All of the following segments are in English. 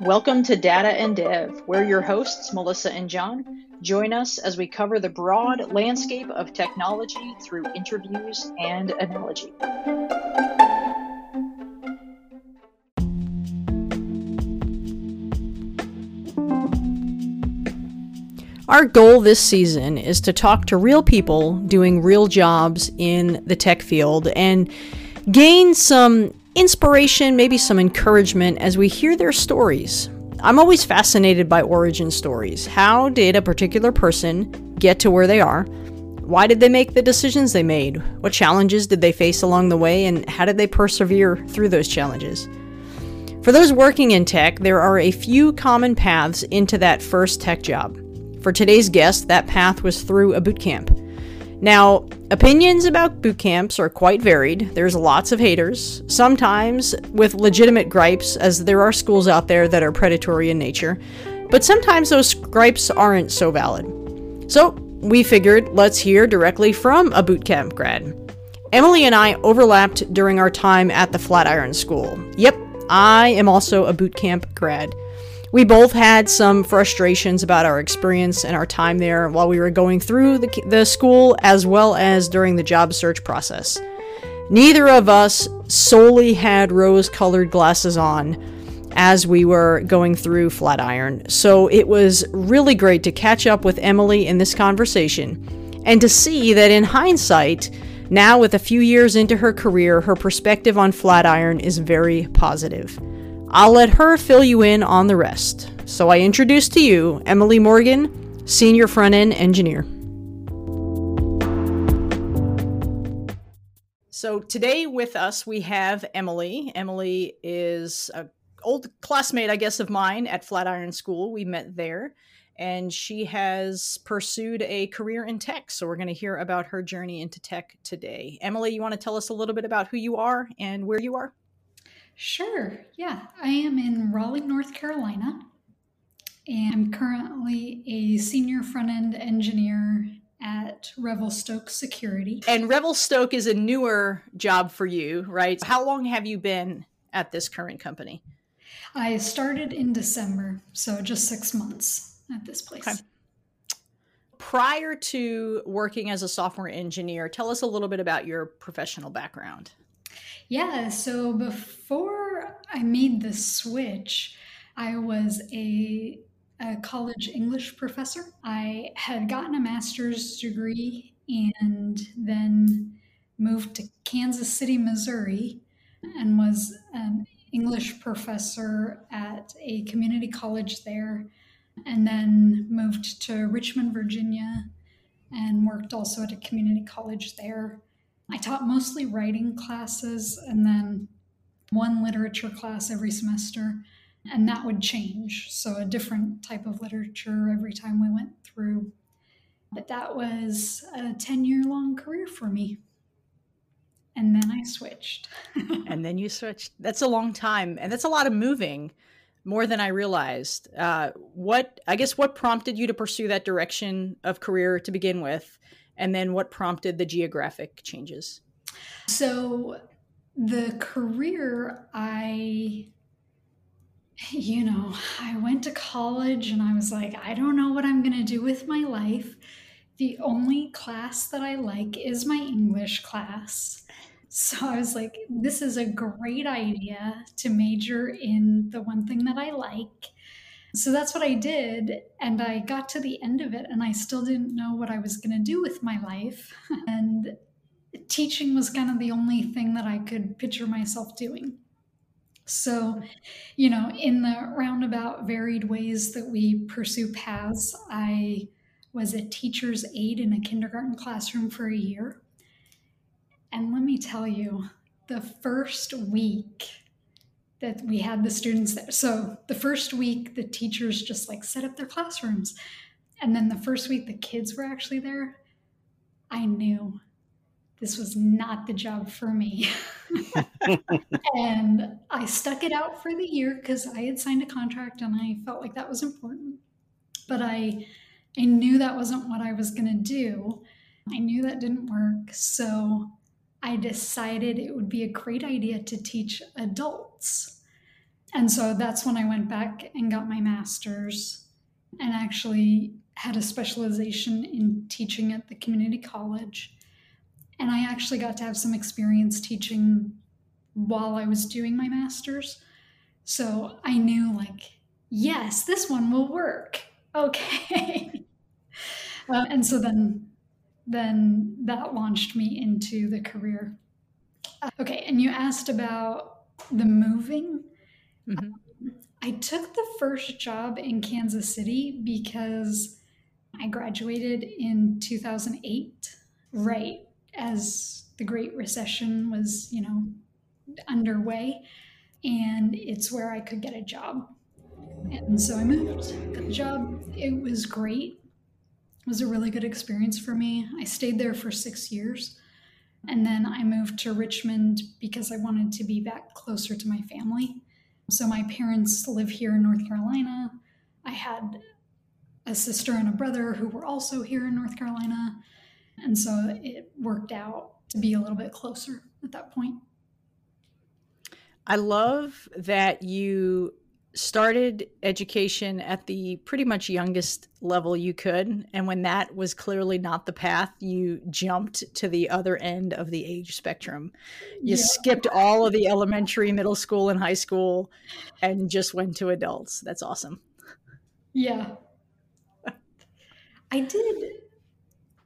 Welcome to Data and Dev. We're your hosts, Melissa and John. Join us as we cover the broad landscape of technology through interviews and analogy. Our goal this season is to talk to real people doing real jobs in the tech field and gain some inspiration, maybe some encouragement as we hear their stories. I'm always fascinated by origin stories. How did a particular person get to where they are? Why did they make the decisions they made? What challenges did they face along the way, and how did they persevere through those challenges? For those working in tech, there are a few common paths into that first tech job. For today's guest, that path was through a boot camp. Now, opinions about boot camps are quite varied. There's lots of haters, sometimes with legitimate gripes, as there are schools out there that are predatory in nature, but sometimes those gripes aren't so valid. So, we figured let's hear directly from a boot camp grad. Emily and I overlapped during our time at the Flatiron School. Yep, I am also a boot camp grad. We both had some frustrations about our experience and our time there while we were going through the, the school as well as during the job search process. Neither of us solely had rose colored glasses on as we were going through Flatiron, so it was really great to catch up with Emily in this conversation and to see that in hindsight, now with a few years into her career, her perspective on Flatiron is very positive. I'll let her fill you in on the rest. So I introduce to you Emily Morgan, Senior Front End Engineer. So today with us we have Emily. Emily is an old classmate, I guess, of mine at Flatiron School. We met there, and she has pursued a career in tech. So we're going to hear about her journey into tech today. Emily, you want to tell us a little bit about who you are and where you are? Sure. Yeah. I am in Raleigh, North Carolina, and I'm currently a senior front end engineer at Revelstoke Security. And Revelstoke is a newer job for you, right? How long have you been at this current company? I started in December, so just six months at this place. Okay. Prior to working as a software engineer, tell us a little bit about your professional background. Yeah, so before I made the switch, I was a, a college English professor. I had gotten a master's degree and then moved to Kansas City, Missouri, and was an English professor at a community college there, and then moved to Richmond, Virginia, and worked also at a community college there. I taught mostly writing classes and then one literature class every semester, and that would change. So, a different type of literature every time we went through. But that was a 10 year long career for me. And then I switched. and then you switched. That's a long time. And that's a lot of moving, more than I realized. Uh, what, I guess, what prompted you to pursue that direction of career to begin with? And then what prompted the geographic changes? So, the career I you know, I went to college and I was like, I don't know what I'm going to do with my life. The only class that I like is my English class. So I was like, this is a great idea to major in the one thing that I like so that's what I did. And I got to the end of it and I still didn't know what I was going to do with my life. and teaching was kind of the only thing that I could picture myself doing. So, you know, in the roundabout, varied ways that we pursue paths, I was a teacher's aide in a kindergarten classroom for a year. And let me tell you, the first week that we had the students there. So the first week, the teachers just like set up their classrooms. And then the first week, the kids were actually there. I knew this was not the job for me. and I stuck it out for the year because I had signed a contract and I felt like that was important. But I, I knew that wasn't what I was going to do. I knew that didn't work. So I decided it would be a great idea to teach adults. And so that's when I went back and got my master's and actually had a specialization in teaching at the community college. And I actually got to have some experience teaching while I was doing my master's. So I knew, like, yes, this one will work. Okay. uh, and so then, then that launched me into the career. Uh, okay. And you asked about the moving. Mm-hmm. I took the first job in Kansas City because I graduated in 2008, right as the Great Recession was, you know, underway. And it's where I could get a job. And so I moved, got the job. It was great. It was a really good experience for me. I stayed there for six years. And then I moved to Richmond because I wanted to be back closer to my family. So my parents live here in North Carolina. I had a sister and a brother who were also here in North Carolina. And so it worked out to be a little bit closer at that point. I love that you started education at the pretty much youngest level you could. And when that was clearly not the path, you jumped to the other end of the age spectrum. You yeah. skipped all of the elementary, middle school, and high school and just went to adults. That's awesome. Yeah. I did,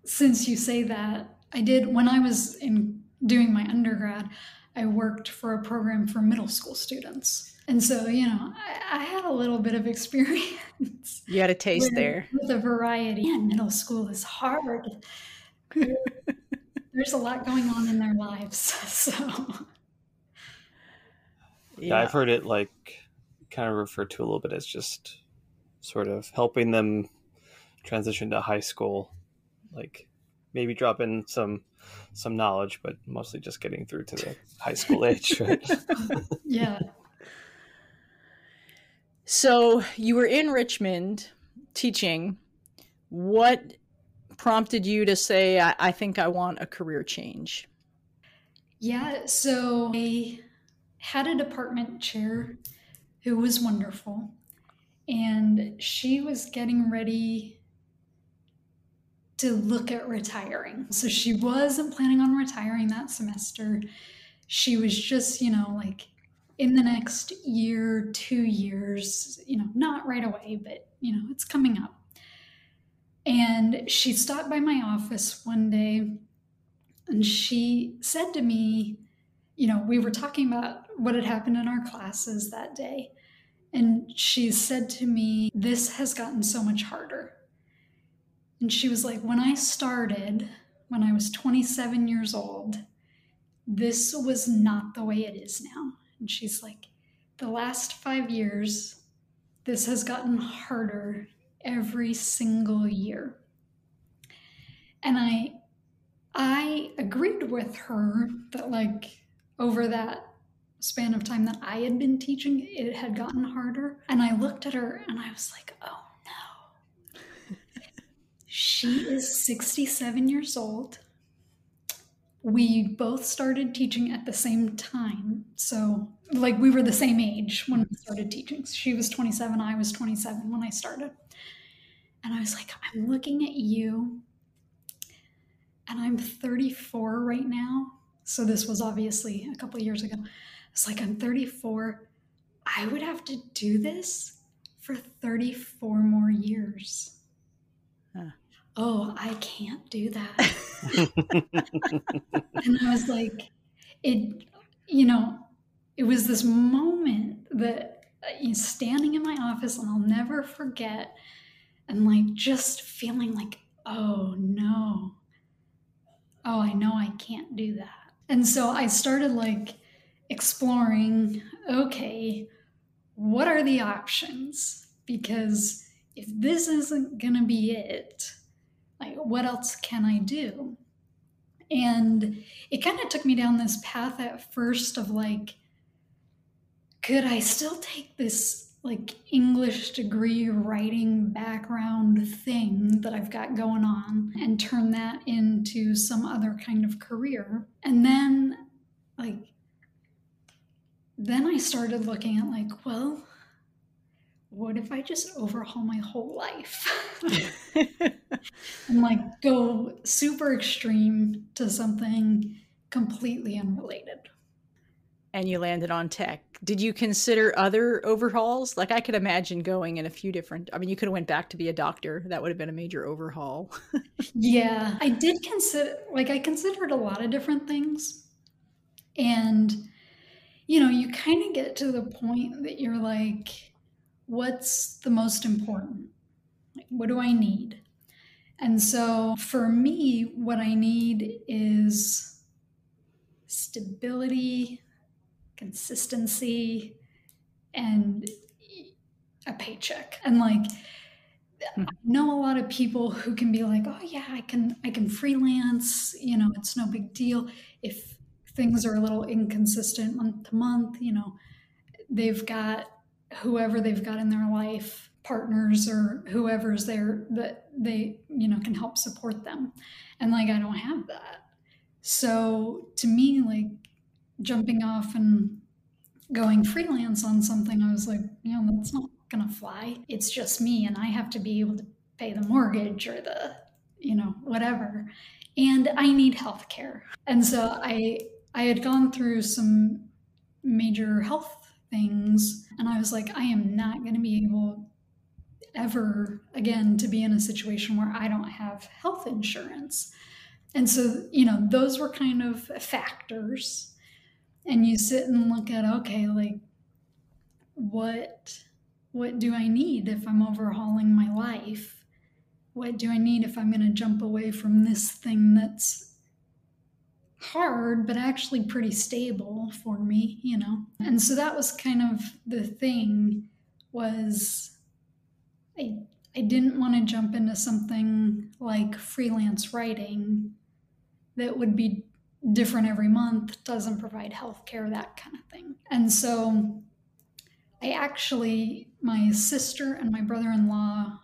since you say that, I did when I was in doing my undergrad, I worked for a program for middle school students and so, you know, I, I had a little bit of experience. You had a taste with, there. With a variety. And middle school is hard. There's a lot going on in their lives. So, yeah. yeah, I've heard it like kind of referred to a little bit as just sort of helping them transition to high school, like maybe drop in some some knowledge, but mostly just getting through to the high school age, right? yeah. So you were in Richmond teaching. What prompted you to say, I, I think I want a career change? Yeah, so I had a department chair who was wonderful, and she was getting ready to look at retiring. So she wasn't planning on retiring that semester. She was just, you know, like in the next year, two years, you know, not right away, but, you know, it's coming up. And she stopped by my office one day and she said to me, you know, we were talking about what had happened in our classes that day. And she said to me, This has gotten so much harder. And she was like, When I started, when I was 27 years old, this was not the way it is now. And she's like, the last five years, this has gotten harder every single year. And I I agreed with her that like over that span of time that I had been teaching, it had gotten harder. And I looked at her and I was like, oh no. she is 67 years old we both started teaching at the same time. So, like, we were the same age when we started teaching. She was 27, I was 27 when I started. And I was like, I'm looking at you, and I'm 34 right now. So, this was obviously a couple years ago. It's like, I'm 34. I would have to do this for 34 more years. Huh oh, I can't do that. and I was like, it, you know, it was this moment that uh, standing in my office and I'll never forget and like just feeling like, oh no, oh, I know I can't do that. And so I started like exploring, okay, what are the options? Because if this isn't going to be it, like what else can i do? And it kind of took me down this path at first of like could i still take this like english degree writing background thing that i've got going on and turn that into some other kind of career? And then like then I started looking at, like, well, what if I just overhaul my whole life? and like go super extreme to something completely unrelated. And you landed on tech. Did you consider other overhauls? Like I could imagine going in a few different I mean you could have went back to be a doctor. That would have been a major overhaul. yeah, I did consider like I considered a lot of different things. And you know, you kind of get to the point that you're like what's the most important? What do I need? And so for me, what I need is stability, consistency, and a paycheck. And like, I know a lot of people who can be like, "Oh yeah, I can I can freelance, you know, it's no big deal if things are a little inconsistent month to month, you know, they've got whoever they've got in their life partners or whoever's there that they you know can help support them. And like i don't have that. So to me like jumping off and going freelance on something i was like you know that's not gonna fly. It's just me and i have to be able to pay the mortgage or the you know whatever. And i need health care and so i i had gone through some major health things. And I was like, I am not going to be able ever again to be in a situation where I don't have health insurance. And so, you know, those were kind of factors. And you sit and look at, okay, like what what do I need if I'm overhauling my life? What do I need if I'm going to jump away from this thing that's hard, but actually pretty stable for me, you know. And so that was kind of the thing was I I didn't want to jump into something like freelance writing that would be different every month, doesn't provide health care, that kind of thing. And so I actually, my sister and my brother in law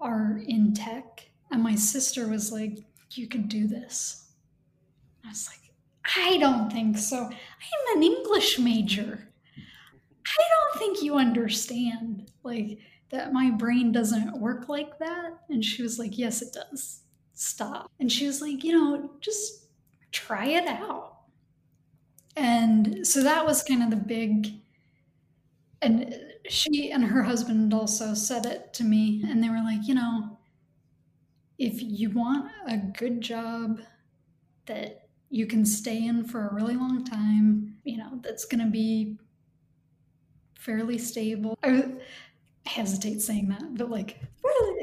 are in tech. And my sister was like, You could do this. I was like, I don't think so. I'm an English major. I don't think you understand. Like, that my brain doesn't work like that. And she was like, Yes, it does. Stop. And she was like, You know, just try it out. And so that was kind of the big, and she and her husband also said it to me. And they were like, You know, if you want a good job that you can stay in for a really long time, you know, that's going to be fairly stable. I hesitate saying that, but like,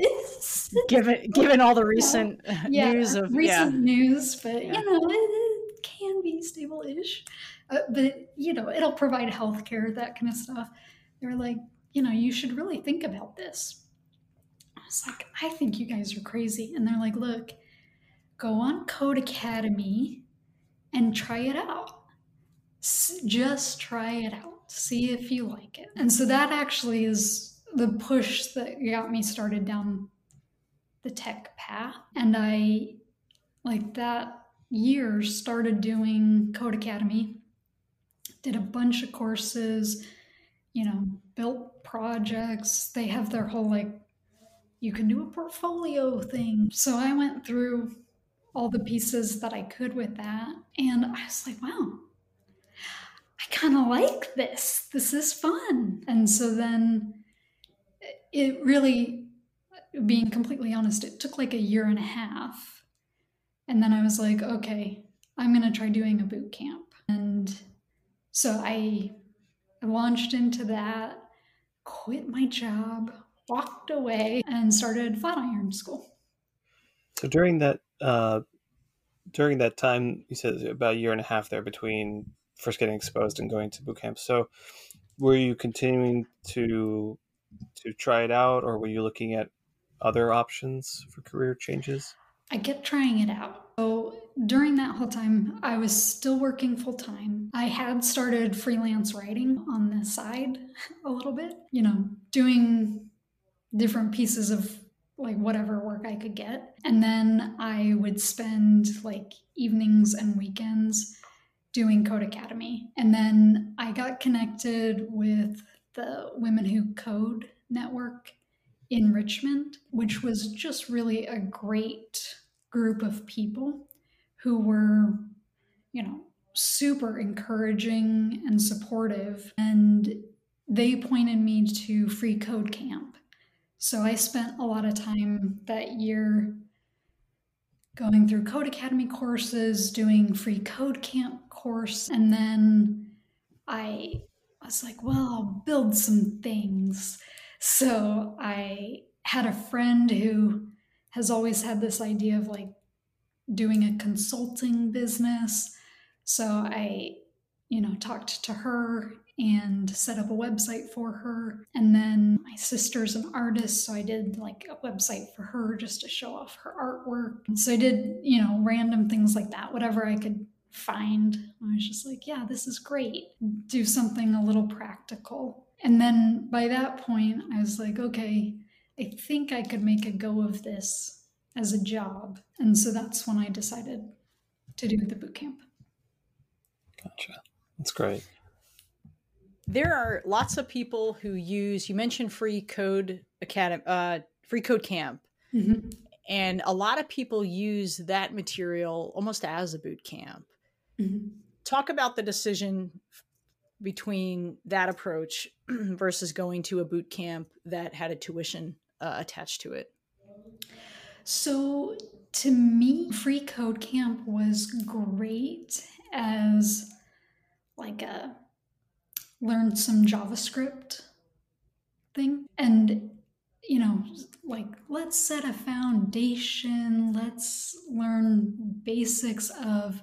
given given all the recent yeah. Yeah, news of recent yeah. news, but you know, it, it can be stable-ish. Uh, but you know, it'll provide health care, that kind of stuff. They're like, you know, you should really think about this. I was like, I think you guys are crazy. And they're like, look, go on Codecademy and try it out. Just try it out. See if you like it. And so that actually is the push that got me started down the tech path. And I, like that year, started doing Codecademy, did a bunch of courses, you know, built projects. They have their whole like, you can do a portfolio thing. So I went through all the pieces that I could with that. And I was like, wow, I kind of like this. This is fun. And so then it really, being completely honest, it took like a year and a half. And then I was like, okay, I'm going to try doing a boot camp. And so I launched into that, quit my job, walked away, and started Flatiron School. So during that uh, during that time, you said about a year and a half there between first getting exposed and going to boot camp. So, were you continuing to to try it out, or were you looking at other options for career changes? I kept trying it out. So during that whole time, I was still working full time. I had started freelance writing on the side a little bit, you know, doing different pieces of like whatever work I could get. And then I would spend like evenings and weekends doing Codecademy. And then I got connected with the Women Who Code network in Richmond, which was just really a great group of people who were, you know, super encouraging and supportive. And they pointed me to Free Code Camp. So I spent a lot of time that year going through Codecademy courses, doing free code camp course, and then I was like, well, I'll build some things. So I had a friend who has always had this idea of like doing a consulting business. So I, you know, talked to her and set up a website for her. And then my sister's an artist, so I did like a website for her just to show off her artwork. So I did, you know, random things like that, whatever I could find. I was just like, yeah, this is great. Do something a little practical. And then by that point, I was like, okay, I think I could make a go of this as a job. And so that's when I decided to do the boot camp. Gotcha. That's great there are lots of people who use you mentioned free code academy uh, free code camp mm-hmm. and a lot of people use that material almost as a boot camp mm-hmm. talk about the decision between that approach versus going to a boot camp that had a tuition uh, attached to it so to me free code camp was great as like a learned some JavaScript thing. And, you know, like, let's set a foundation, let's learn basics of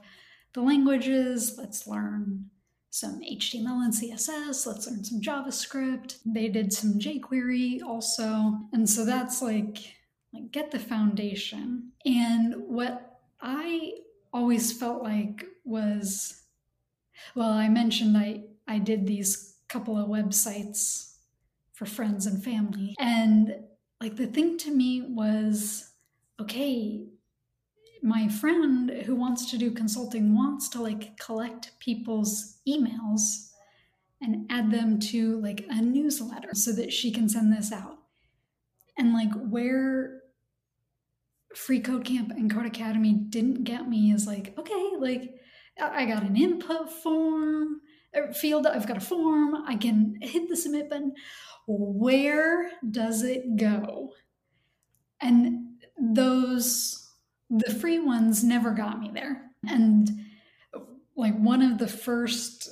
the languages, let's learn some HTML and CSS, let's learn some JavaScript. They did some jQuery also. And so that's like, like get the foundation. And what I always felt like was well, I mentioned I I did these couple of websites for friends and family. And like the thing to me was okay, my friend who wants to do consulting wants to like collect people's emails and add them to like a newsletter so that she can send this out. And like where Free Code Camp and Codecademy didn't get me is like, okay, like I got an input form field, I've got a form, I can hit the submit button. Where does it go? And those, the free ones never got me there. And like one of the first,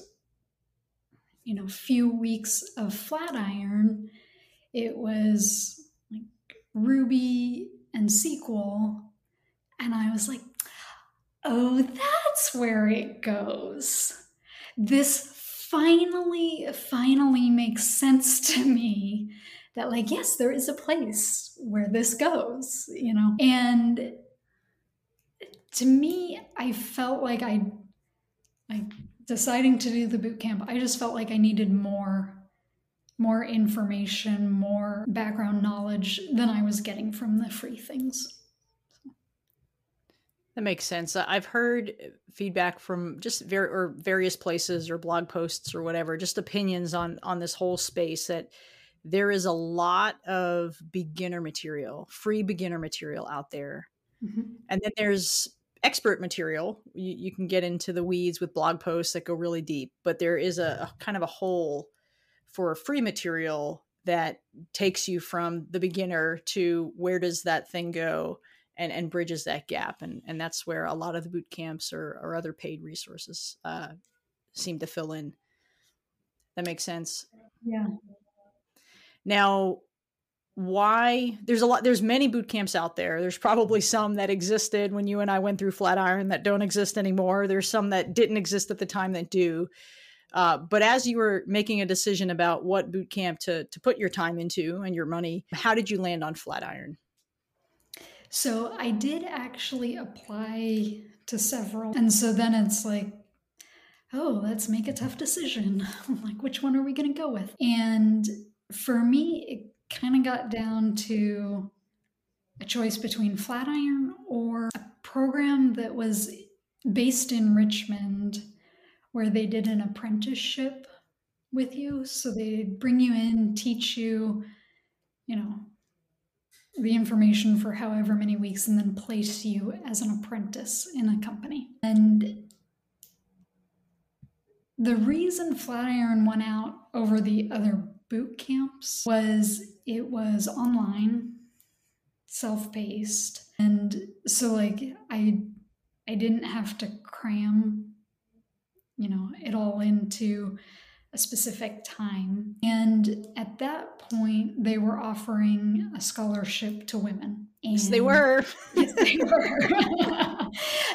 you know, few weeks of Flatiron, it was like Ruby and SQL. And I was like, oh, that's where it goes this finally, finally makes sense to me that, like, yes, there is a place where this goes, you know? And to me, I felt like I, like, deciding to do the boot camp, I just felt like I needed more more information, more background knowledge than I was getting from the free things. That makes sense. I've heard feedback from just ver- or various places or blog posts or whatever, just opinions on on this whole space that there is a lot of beginner material, free beginner material out there. Mm-hmm. And then there's expert material. You, you, can get into the weeds with blog posts that go really deep, but there is a, a kind of a hole for free material that takes you from the beginner to where does that thing go and and bridges that gap and and that's where a lot of the boot camps or, or other paid resources uh, seem to fill in. That makes sense. Yeah. Now why there's a lot there's many boot camps out there. There's probably some that existed when you and i went through flatiron that don't exist anymore. There's some that didn't exist at the time that do. Uh, but as you were making a decision about what boot camp to, to put your time into and your money how did you land on flatiron so I did actually apply to several. And so then it's like, oh, let's make a tough decision. like, which one are we going to go with? And for me, it kind of got down to a choice between Flatiron or a program that was based in Richmond where they did an apprenticeship with you. So they'd bring you in, teach you, you know, the information for however many weeks, and then place you as an apprentice in a company. And the reason Flatiron went out over the other boot camps was it was online, self-paced, and so like I I didn't have to cram you know it all into a specific time. And at that point, they were offering a scholarship to women. And yes, they were. yes, they were.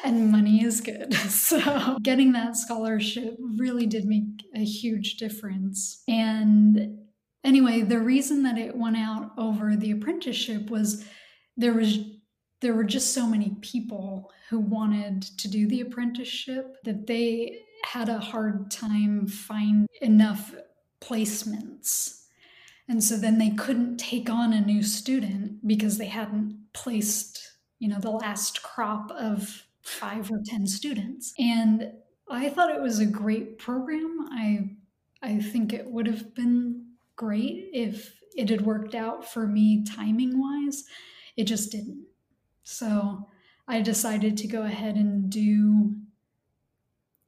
and money is good. So getting that scholarship really did make a huge difference. And anyway, the reason that it went out over the apprenticeship was there was there were just so many people who wanted to do the apprenticeship that they had a hard time find enough placements. And so then they couldn't take on a new student because they hadn't placed, you know, the last crop of five or 10 students. And I thought it was a great program. I I think it would have been great if it had worked out for me timing wise. It just didn't. So I decided to go ahead and do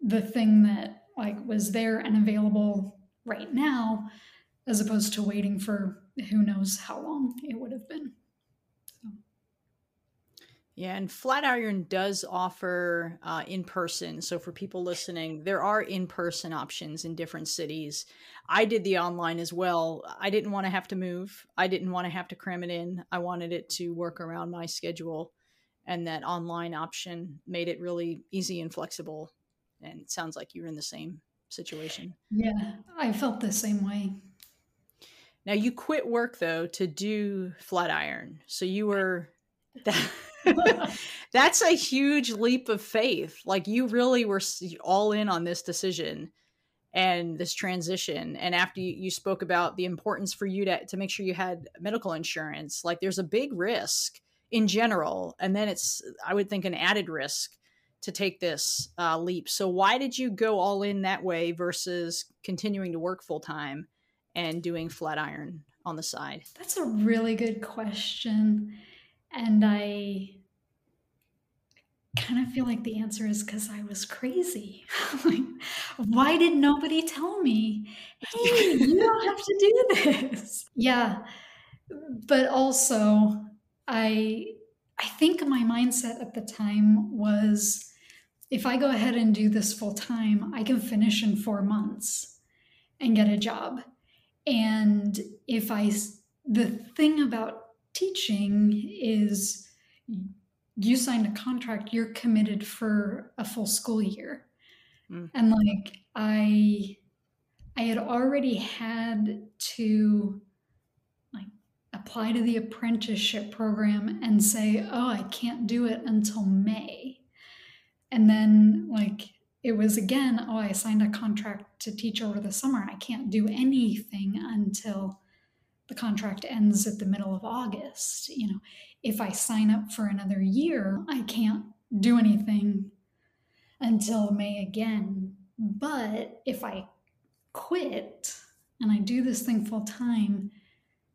the thing that like was there and available right now as opposed to waiting for who knows how long it would have been. Yeah and flatiron does offer uh, in person so for people listening there are in person options in different cities. I did the online as well. I didn't want to have to move. I didn't want to have to cram it in. I wanted it to work around my schedule and that online option made it really easy and flexible and it sounds like you're in the same situation. Yeah, I felt the same way. Now you quit work though to do Flatiron. So you were that, that's a huge leap of faith. Like you really were all in on this decision and this transition. And after you, you spoke about the importance for you to, to make sure you had medical insurance, like there's a big risk in general. And then it's, I would think, an added risk to take this uh, leap. So why did you go all in that way versus continuing to work full time and doing Flatiron on the side? That's a really good question, and I kind of feel like the answer is because I was crazy. like, why did nobody tell me? Hey, you don't have to do this. Yeah, but also I I think my mindset at the time was if I go ahead and do this full time, I can finish in four months and get a job. And if I, the thing about teaching is you signed a contract, you're committed for a full school year. Mm. And like I, I had already had to like apply to the apprenticeship program and say, oh, I can't do it until May. And then, like, it was again, oh, I signed a contract to teach over the summer. I can't do anything until the contract ends at the middle of August. You know, if I sign up for another year, I can't do anything until May again. But if I quit and I do this thing full time,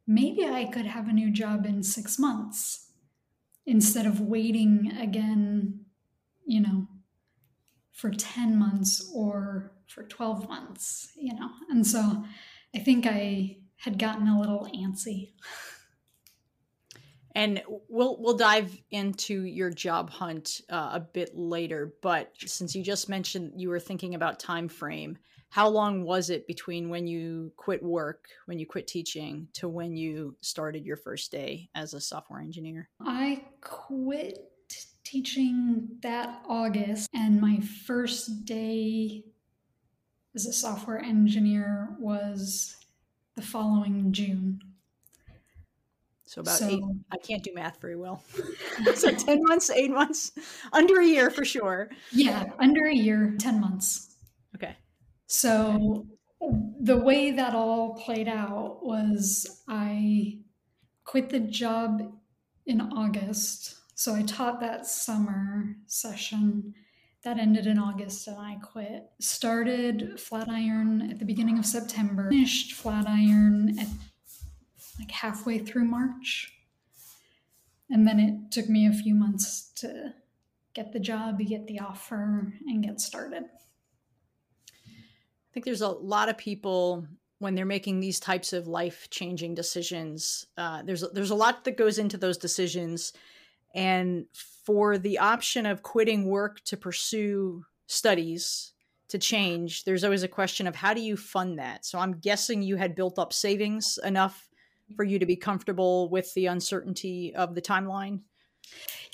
maybe I could have a new job in six months instead of waiting again you know, for 10 months or for 12 months, you know. And so I think I had gotten a little antsy. And we'll we'll dive into your job hunt uh, a bit later, but since you just mentioned you were thinking about time frame, how long was it between when you quit work, when you quit teaching, to when you started your first day as a software engineer? I quit teaching that August, and my first day as a software engineer was the following June. So about so, eight. I can't do math very well. so ten months, eight months, under a year for sure. Yeah, under a year, ten months. Okay. So the way that all played out was I quit the job in August so I taught that summer session. that ended in August and I quit. Started Flatiron at the beginning of September, finished Flatiron at like halfway through March. And then it took me a few months to get the job, get the offer, and get started. I think there's a lot of people when they're making these types of life changing decisions. Uh, there's there's a lot that goes into those decisions, and for the option of quitting work to pursue studies to change, there's always a question of how do you fund that. So I'm guessing you had built up savings enough for you to be comfortable with the uncertainty of the timeline.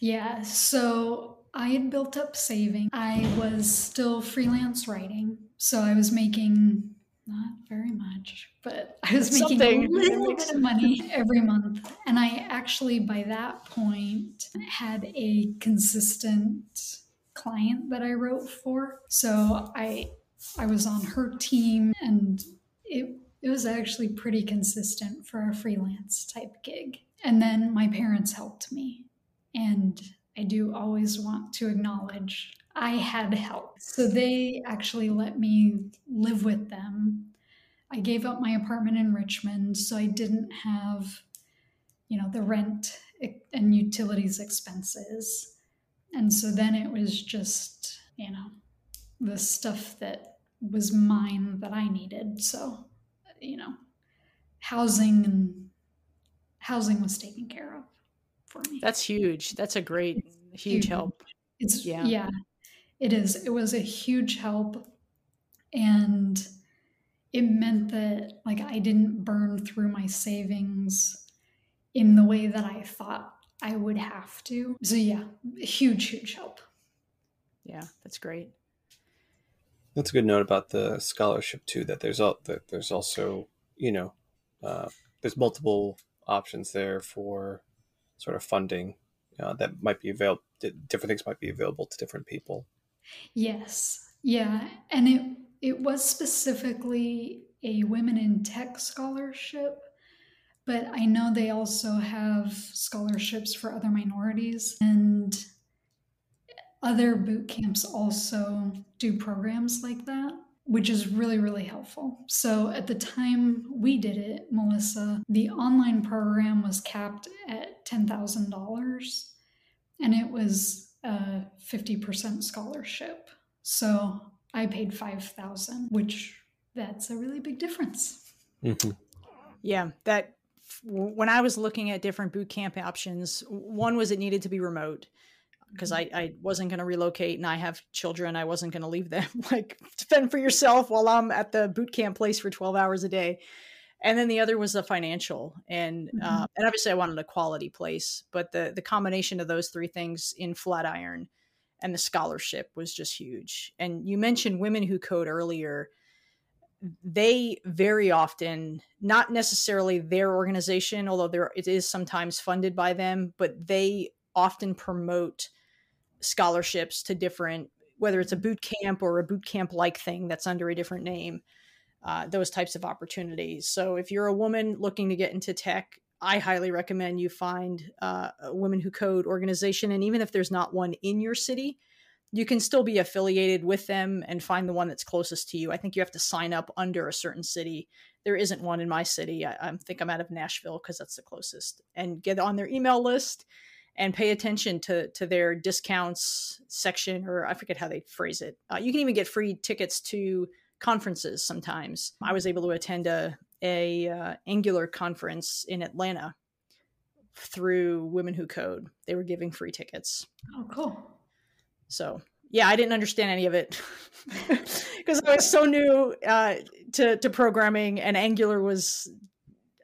Yeah. So I had built up saving. I was still freelance writing. So I was making not very much, but I was making Something. a little bit of money every month. And I actually, by that point, had a consistent client that I wrote for. So I I was on her team and it it was actually pretty consistent for a freelance type gig. And then my parents helped me. And I do always want to acknowledge I had help. So they actually let me live with them. I gave up my apartment in Richmond, so I didn't have, you know, the rent and utilities expenses. And so then it was just, you know, the stuff that was mine that I needed. So, you know, housing and housing was taken care of for me. That's huge. That's a great, huge, huge help. It's yeah. yeah, it is. It was a huge help, and it meant that like I didn't burn through my savings in the way that I thought I would have to. So yeah, huge, huge help. Yeah, that's great. That's a good note about the scholarship too. That there's all that there's also you know uh, there's multiple options there for sort of funding uh, that might be available. Different things might be available to different people. Yes. Yeah. And it, it was specifically a Women in Tech scholarship, but I know they also have scholarships for other minorities and other boot camps also do programs like that which is really, really helpful. So at the time we did it, Melissa, the online program was capped at $10,000 and it was a 50% scholarship. So I paid 5000 which that's a really big difference. Mm-hmm. Yeah, that when I was looking at different boot camp options, one was it needed to be remote because I, I wasn't going to relocate and I have children. I wasn't going to leave them like fend for yourself while I'm at the boot camp place for 12 hours a day. And then the other was the financial, and mm-hmm. uh, and obviously I wanted a quality place, but the the combination of those three things in Flatiron and the scholarship was just huge. And you mentioned women who code earlier. They very often, not necessarily their organization, although there it is sometimes funded by them, but they often promote scholarships to different whether it's a boot camp or a boot camp like thing that's under a different name uh, those types of opportunities. So if you're a woman looking to get into tech i highly recommend you find uh, a women who code organization. And even if there's not one in your city you can still be affiliated with them and find the one that's closest to you. I think you have to sign up under a certain city. There isn't one in my city. I, I think i'm out of nashville because that's the closest. And get on their email list and pay attention to to their discounts section or I forget how they phrase it. Uh, you can even get free tickets to conferences sometimes. I was able to attend a a uh, Angular conference in Atlanta through Women Who Code. They were giving free tickets. Oh, cool. So yeah, I didn't understand any of it because I was so new uh, to to programming, and Angular was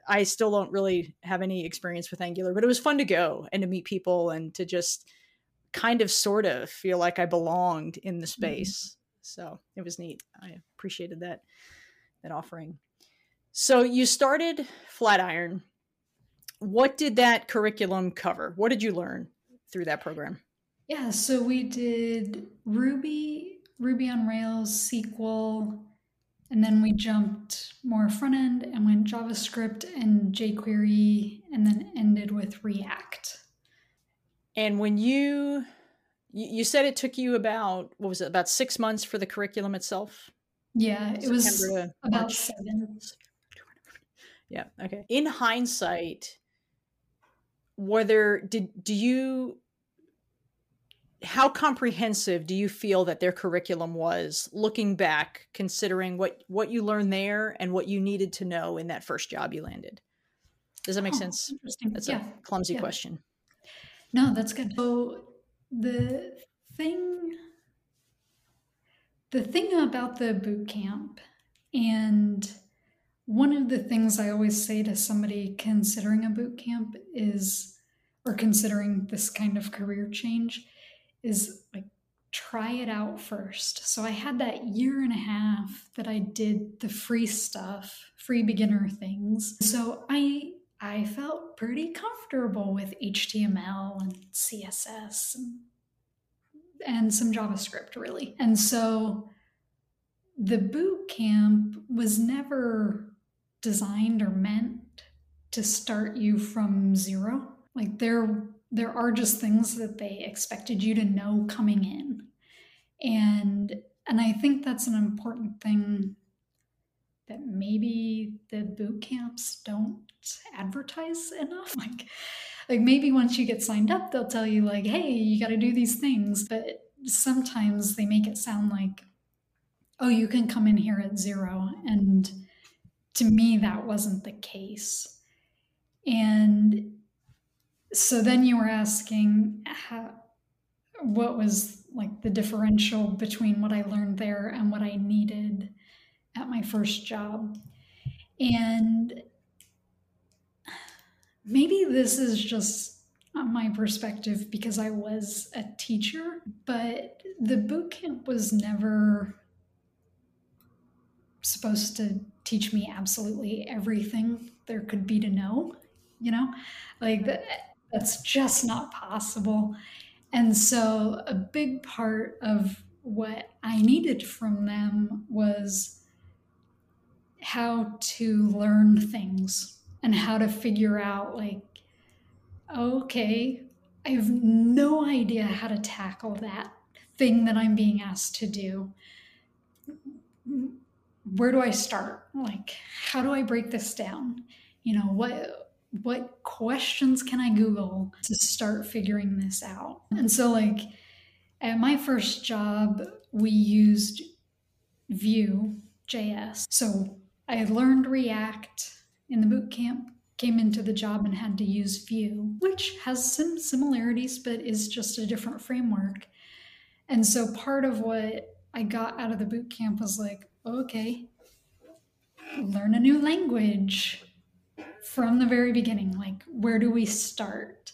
I still don't really have any experience with Angular, but it was fun to go and to meet people and to just kind of sort of feel like I belonged in the mm-hmm. space. Mm-hmm. So it was neat. I appreciated that that offering. So you started Flatiron. What did that curriculum cover? What did you learn through that program? Yeah, so we did Ruby, Ruby on Rails, SQL, and then we jumped more front end and went JavaScript and jQuery and then ended with React. And when you you, you said it took you about what was it about six months for the curriculum itself Yeah, it was September about March. seven. yeah okay in hindsight whether did do you how comprehensive do you feel that their curriculum was looking back considering what what you learned there and what you needed to know in that first job you landed does that make Oh, sense Interesting. that's yeah. a clumsy yeah. question No, that's good. So the thing the thing about the boot camp and one of the things I always say to somebody considering a boot camp is or considering this kind of career change is like try it out first. So I had that year and a half that I did the free stuff, free beginner things. So I I felt pretty comfortable with HTML and CSS and, and some JavaScript, really. And so the boot camp was never designed or meant to start you from zero. Like there, there are just things that they expected you to know coming in, and and I think that's an important thing that maybe the boot camps don't advertise enough like like maybe once you get signed up they'll tell you like hey you got to do these things. But sometimes they make it sound like oh you can come in here at zero. And to me that wasn't the case. And so then you were asking how what was like the differential between what I learned there and what I needed at my first job. And maybe this is just uh, my perspective because I was a teacher, but the boot camp was never supposed to teach me absolutely everything there could be to know, you know? Like mm-hmm. that that's just not possible. And so a big part of what I needed from them was how to learn things and how to figure out like okay i have no idea how to tackle that thing that i'm being asked to do. Where do i start? Like how do i break this down? You know what what questions can i google to start figuring this out? And so like at my first job we used vue js so I learned React in the boot camp, came into the job and had to use Vue, which has some similarities but is just a different framework. And so part of what I got out of the boot camp was like, okay, learn a new language from the very beginning. Like, where do we start?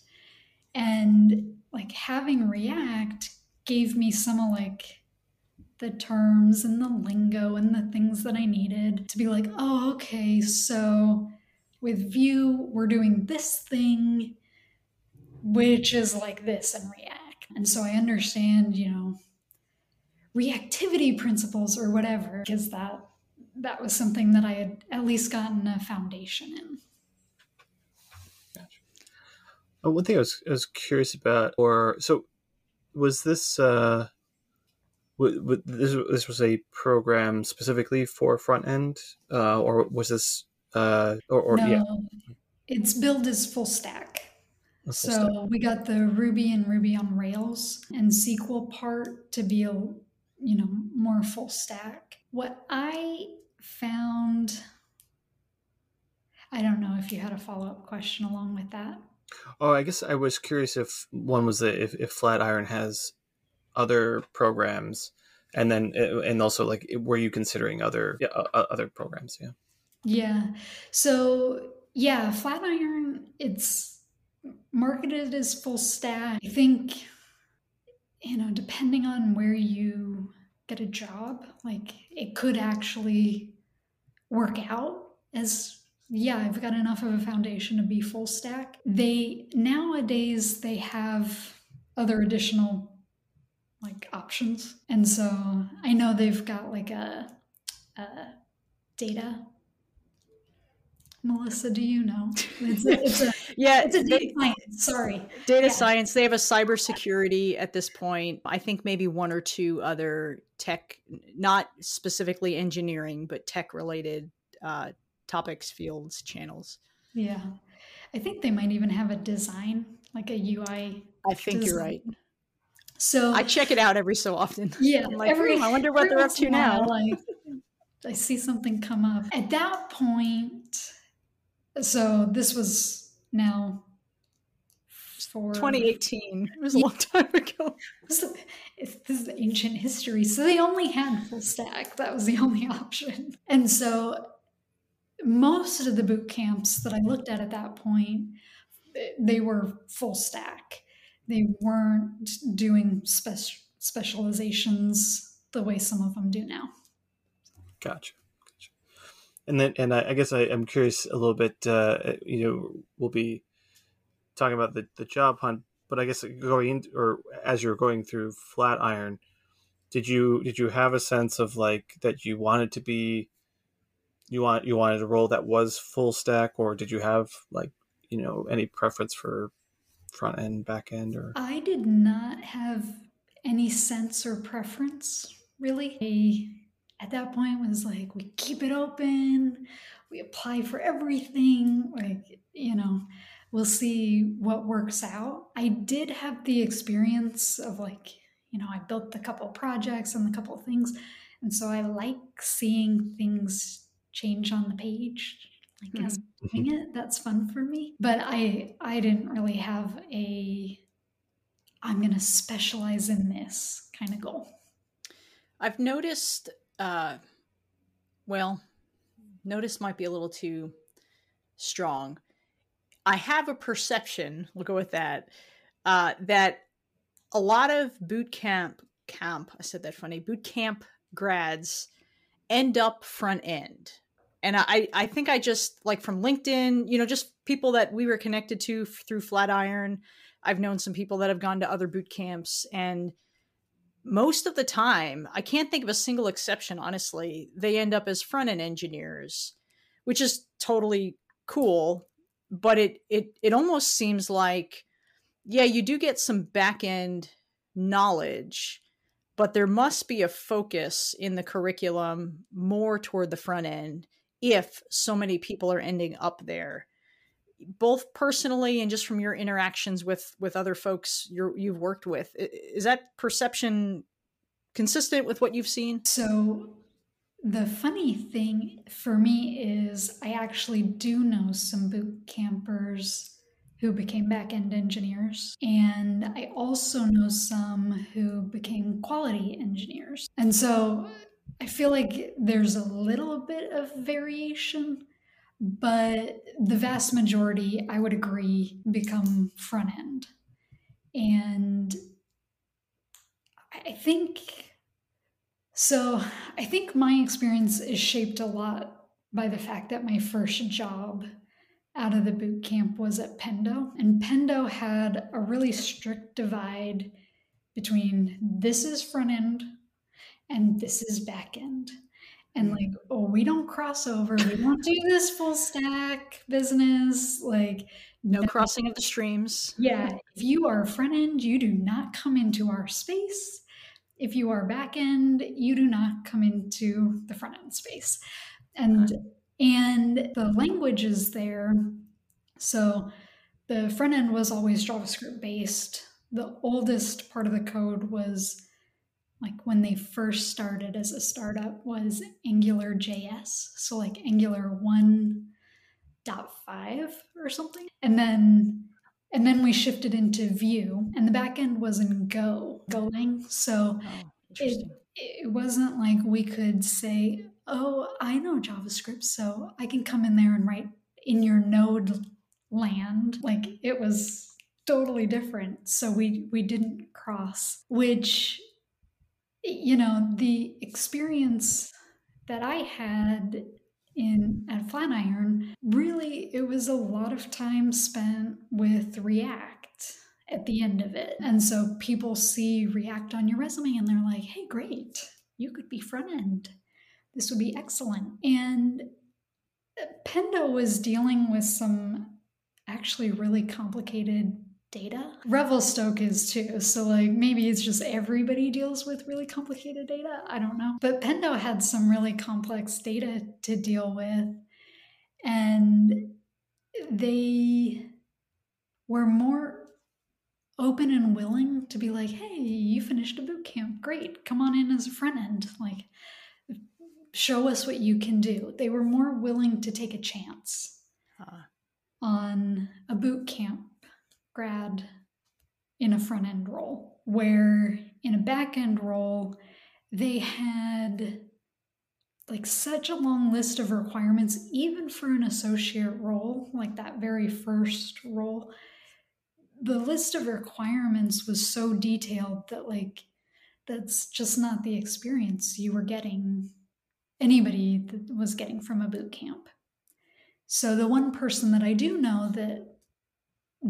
And like having React gave me some like the terms and the lingo and the things that I needed to be like, oh, okay, so with Vue, we're doing this thing, which is like this in React. And so I understand, you know, reactivity principles or whatever, because that that was something that I had at least gotten a foundation in. Oh, one thing I was, I was curious about, or so was this uh, this this was a program specifically for front end, uh, or was this uh, or, or no, yeah, it's billed as full stack. full So stack? we got the Ruby and Ruby on Rails and SQL part to be a you know more full stack. What I found, I don't know if you had a follow up question along with that. Oh, I guess I was curious if one was that if, if Flatiron has other programs, and then uh, and also like were you considering other yeah, uh, other programs? Yeah. Yeah. So yeah, Flatiron, it's marketed as full stack. I think, you know, depending on where you get a job, like it could actually work out as yeah, I've got enough of a foundation to be full stack. They nowadays they have other additional like options. And so I know they've got like a, a data Melissa, do you know? It's a, it's a yeah, it's a data science. Sorry. data Yeah. science. They have a cybersecurity at this point. I think maybe one or two other tech, not specifically engineering, but tech related uh, topics, fields, channels. Yeah. I think they might even have a design, like a UI. I think you're right. So I check it out every so often. Yeah, like, "Hmm, I wonder what they're up to in a while, now. Like, I see something come up. At that point, so this was now for 2018. It was a long time ago. This is, this is ancient history. So they only had full stack. That was the only option. And so most of the boot camps that I looked at at that point, they were full stack. They weren't doing spec- specializations the way some of them do now. Gotcha. gotcha. And then, and I, I guess I, I'm curious a little bit. Uh, you know, we'll be talking about the, the job hunt, but I guess going in, or as you're going through Flatiron, did you did you have a sense of like that you wanted to be, you want you wanted a role that was full stack, or did you have like you know any preference for front end, back end, or I did not have any sense or preference really. I, at that point was like we keep it open, we apply for everything, like you know, we'll see what works out. I did have the experience of like, you know, I built a couple projects and a couple things, and so I like seeing things change on the page. Like as I'm doing it, that's fun for me. But I I didn't really have a I'm going to specialize in this kind of goal. I've noticed, uh, well, notice might be a little too strong. I have a perception, we'll go with that, uh, that a lot of boot camp, camp, I said that funny, boot camp grads end up front end. And I, I think I just like from LinkedIn, you know, just people that we were connected to through Flatiron. I've known some people that have gone to other boot camps and most of the time, I can't think of a single exception, honestly. They end up as front end engineers, which is totally cool. But it it it almost seems like, yeah, you do get some back end knowledge, but there must be a focus in the curriculum more toward the front end if so many people are ending up there both personally and just from your interactions with with other folks you're, you've worked with is that perception consistent with what you've seen So the funny thing for me is I actually do know some boot campers who became back end engineers. And I also know some who became quality engineers. And so I feel like there's a little bit of variation, but the vast majority, I would agree, become front end. And I think so. I think my experience is shaped a lot by the fact that my first job out of the boot camp was at Pendo. And Pendo had a really strict divide between this is front end and this is back end. And mm. like, oh, we don't cross over. We don't do this full stack business. Like, no crossing of the streams yeah, if you are front end, you do not come into our space. If you are back end, you do not come into the front end space. And and the language is there. So the front end was always JavaScript based. The oldest part of the code was like when they first started as a startup was Angular JS. So like Angular 1.5 or something. And then and then we shifted into Vue and the backend was in Go, Golang. So oh, it, it wasn't like we could say, oh, I know JavaScript, so I can come in there and write in your node land. Like it was totally different. So we we didn't cross, which you know, the experience that I had in at Flatiron, really it was a lot of time spent with React at the end of it. And so people see React on your resume and they're like, hey, great, you could be front end. This would be excellent. And uh, Pendo was dealing with some actually really complicated data. Revelstoke is too. So like maybe it's just everybody deals with really complicated data. I don't know. But Pendo had some really complex data to deal with. And they were more open and willing to be like, hey, you finished a boot camp. Great. Come on in as a front end. Like show us what you can do. They were more willing to take a chance uh. on a boot camp grad in a front end role, where in a back end role, they had like such a long list of requirements, even for an associate role, like that very first role. The list of requirements was so detailed that, like, that's just not the experience you were getting, anybody that was getting from a boot camp. So, the one person that I do know that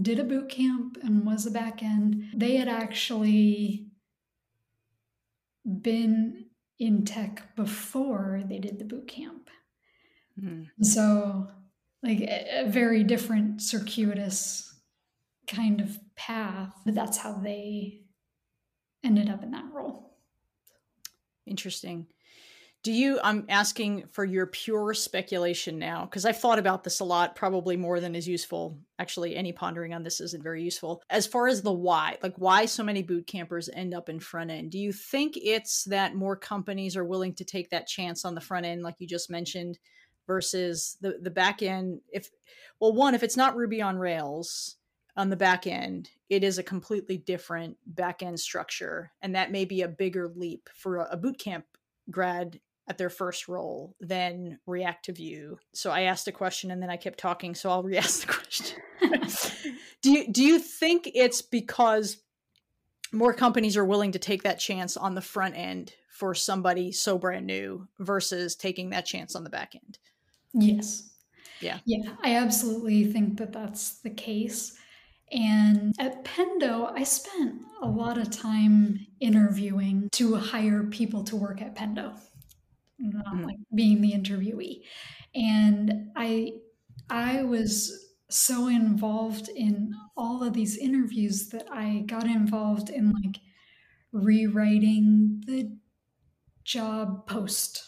did a boot camp and was a back end. They had actually been in tech before they did the boot camp. Mm. So, like a, a very different circuitous kind of path, but that's how they ended up in that role. Interesting. Do you, I'm asking for your pure speculation now, because I've thought about this a lot, probably more than is useful. Actually, any pondering on this isn't very useful. As far as the why, like why so many boot campers end up in front end, do you think it's that more companies are willing to take that chance on the front end, like you just mentioned, versus the, the back end? If, well, one, if it's not Ruby on Rails, on the back end, it is a completely different back end structure. And that may be a bigger leap for a, a boot camp grad at their first role than react to Vue. So I asked a question and then I kept talking, so I'll re-ask the question. do you do you think it's because more companies are willing to take that chance on the front end for somebody so brand new versus taking that chance on the back end? Yes. Yeah. Yeah, I absolutely think that that's the case. And at Pendo, I spent a lot of time interviewing to hire people to work at Pendo not mm. like being the interviewee. And I I was so involved in all of these interviews that I got involved in like rewriting the job post.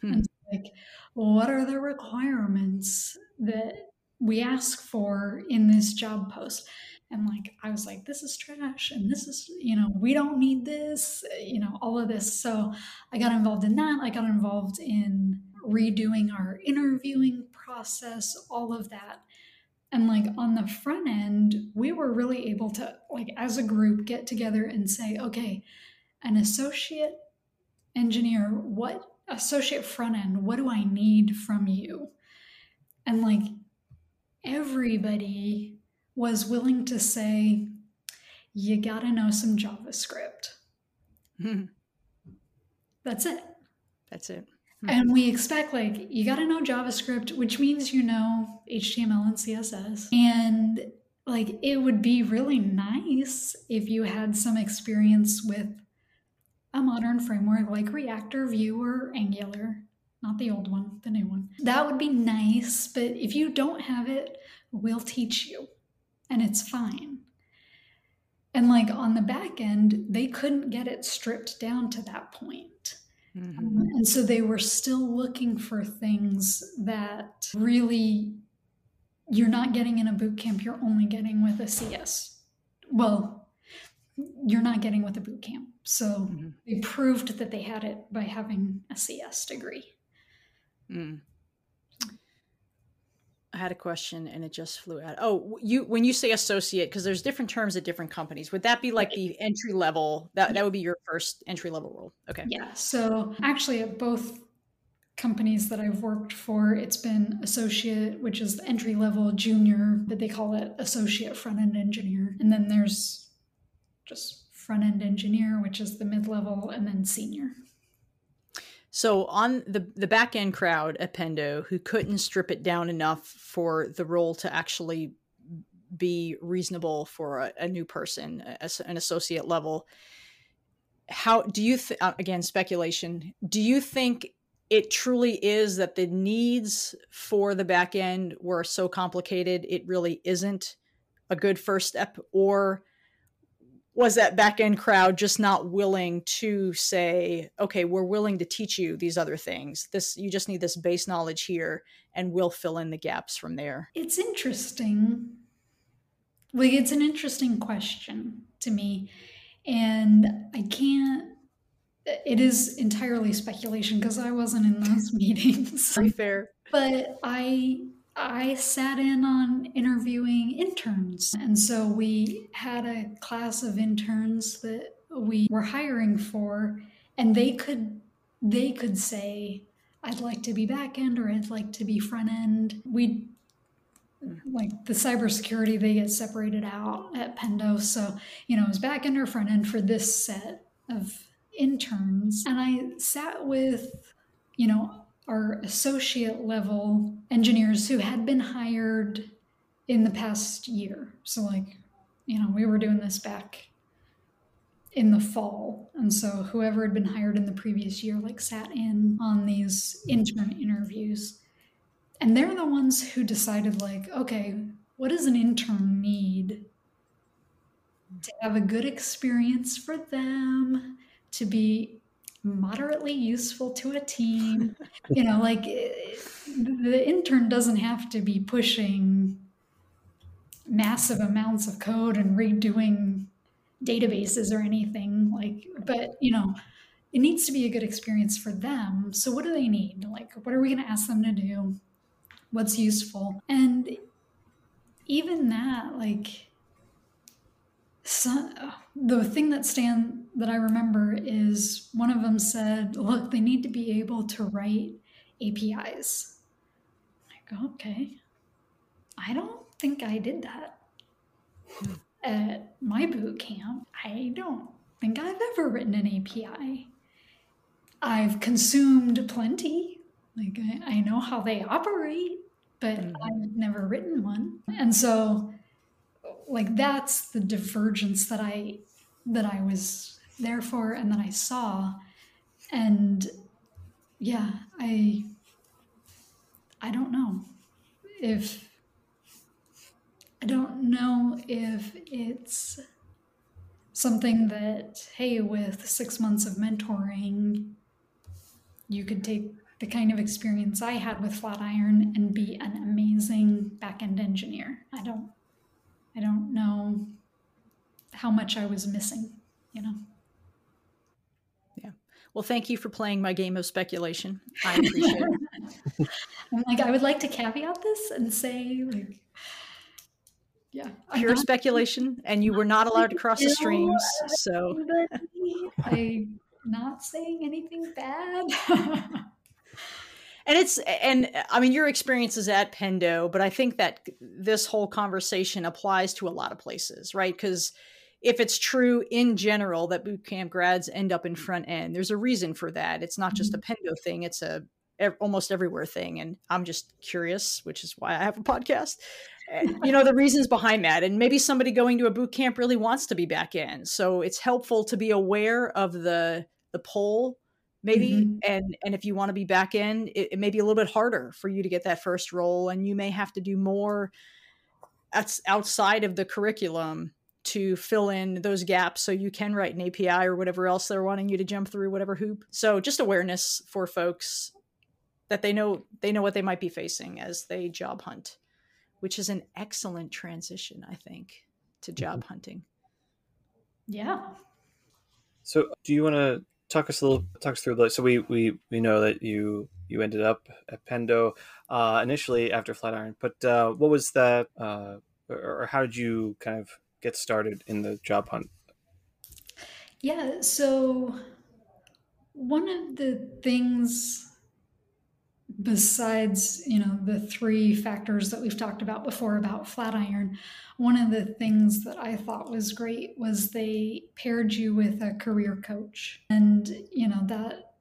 Hmm. And like, what are the requirements that we ask for in this job post? And like i was like this is trash and this is you know we don't need this you know all of this. So i got involved in that. I got involved in redoing our interviewing process all of that. And like on the front end we were really able to like as a group get together and say okay an associate engineer what associate front end what do i need from you? And like everybody was willing to say, you got to know some JavaScript. Mm-hmm. That's it. That's it. Mm-hmm. And we expect, like, you got to know JavaScript, which means you know HTML and CSS. And, like, it would be really nice if you had some experience with a modern framework like React or Vue or Angular, not the old one, the new one. That would be nice, but if you don't have it, we'll teach you and it's fine. And like on the back end, they couldn't get it stripped down to that point. Mm-hmm. Um, and so they were still looking for things that really you're not getting in a boot camp, you're only getting with a CS. Well, you're not getting with a boot camp. So mm-hmm. they proved that they had it by having a CS degree. Mm. I had a question and it just flew out. Oh, you when you say associate, because there's different terms at different companies. Would that be like the entry level? That that would be your first entry level role. Okay. Yeah. So actually, at both companies that I've worked for, it's been associate, which is the entry level, junior, but they call it associate front end engineer, and then there's just front end engineer, which is the mid level, and then senior. So on the the back end crowd at Pendo who couldn't strip it down enough for the role to actually be reasonable for a, a new person, a, an associate level. How do you th- uh, again speculation? Do you think it truly is that the needs for the back end were so complicated, it really isn't a good first step? Or was that back end crowd just not willing to say, okay, we're willing to teach you these other things. This you just need this base knowledge here and we'll fill in the gaps from there. It's interesting. Like it's an interesting question to me. And I can't it is entirely speculation because I wasn't in those meetings. Very fair. But I I sat in on interviewing interns. And so we had a class of interns that we were hiring for and they could they could say I'd like to be back end or I'd like to be front end. We like the cybersecurity they get separated out at Pendo. So, you know, it was back end or front end for this set of interns. And I sat with, you know, our associate level engineers who had been hired in the past year. So, like, you know, we were doing this back in the fall. And so, whoever had been hired in the previous year, like, sat in on these intern interviews. And they're the ones who decided, like, okay, what does an intern need to have a good experience for them, to be moderately useful to a team. you know, like eh, the intern doesn't have to be pushing massive amounts of code and redoing databases or anything like but you know it needs to be a good experience for them. So what do they need? Like what are we going to ask them to do? What's useful? And even that like so, the thing that stand that I remember is one of them said, "Look, they need to be able to write APIs." I go, "Okay." I don't think I did that at my boot camp. I don't think I've ever written an API. I've consumed plenty. Like I, I know how they operate, but mm-hmm. I've never written one. And so like that's the divergence that I that I was there for and then I saw. And yeah, I I don't know if I don't know if it's something that hey with 6 months of mentoring you could take the kind of experience I had with Flatiron and be an amazing back-end engineer. I don't I don't know how much I was missing, you know. Well, thank you for playing my game of speculation. I appreciate it. I'm like, I would like to caveat this and say, like, yeah, pure speculation, and you were not allowed to cross the streams. So, I'm not saying anything bad. and it's and i mean your experience is at pendo but i think that this whole conversation applies to a lot of places right because if it's true in general that bootcamp grads end up in front end there's a reason for that it's not just a mm-hmm. pendo thing it's a almost everywhere thing and i'm just curious which is why i have a podcast and, you know the reasons behind that and maybe somebody going to a boot camp really wants to be back end so it's helpful to be aware of the the pull maybe mm-hmm. and and if you want to be back end it, it, may be a little bit harder for you to get that first role and you may have to do more that's outside of the curriculum to fill in those gaps so you can write an api or whatever else they're wanting you to jump through whatever hoop. So just awareness for folks that they know they know what they might be facing as they job hunt which is an excellent transition i think to job mm-hmm. hunting. Yeah. So do you want to talk us a little talk us through like so we we we know that you you ended up at Pendo uh, initially after Flatiron, but uh, what was that, uh, or, or, how did you kind of get started in the job hunt? Yeah, so one of the things besides you know the three factors that we've talked about before about flatiron one of the things that i thought was great was they paired you with a career coach and you know that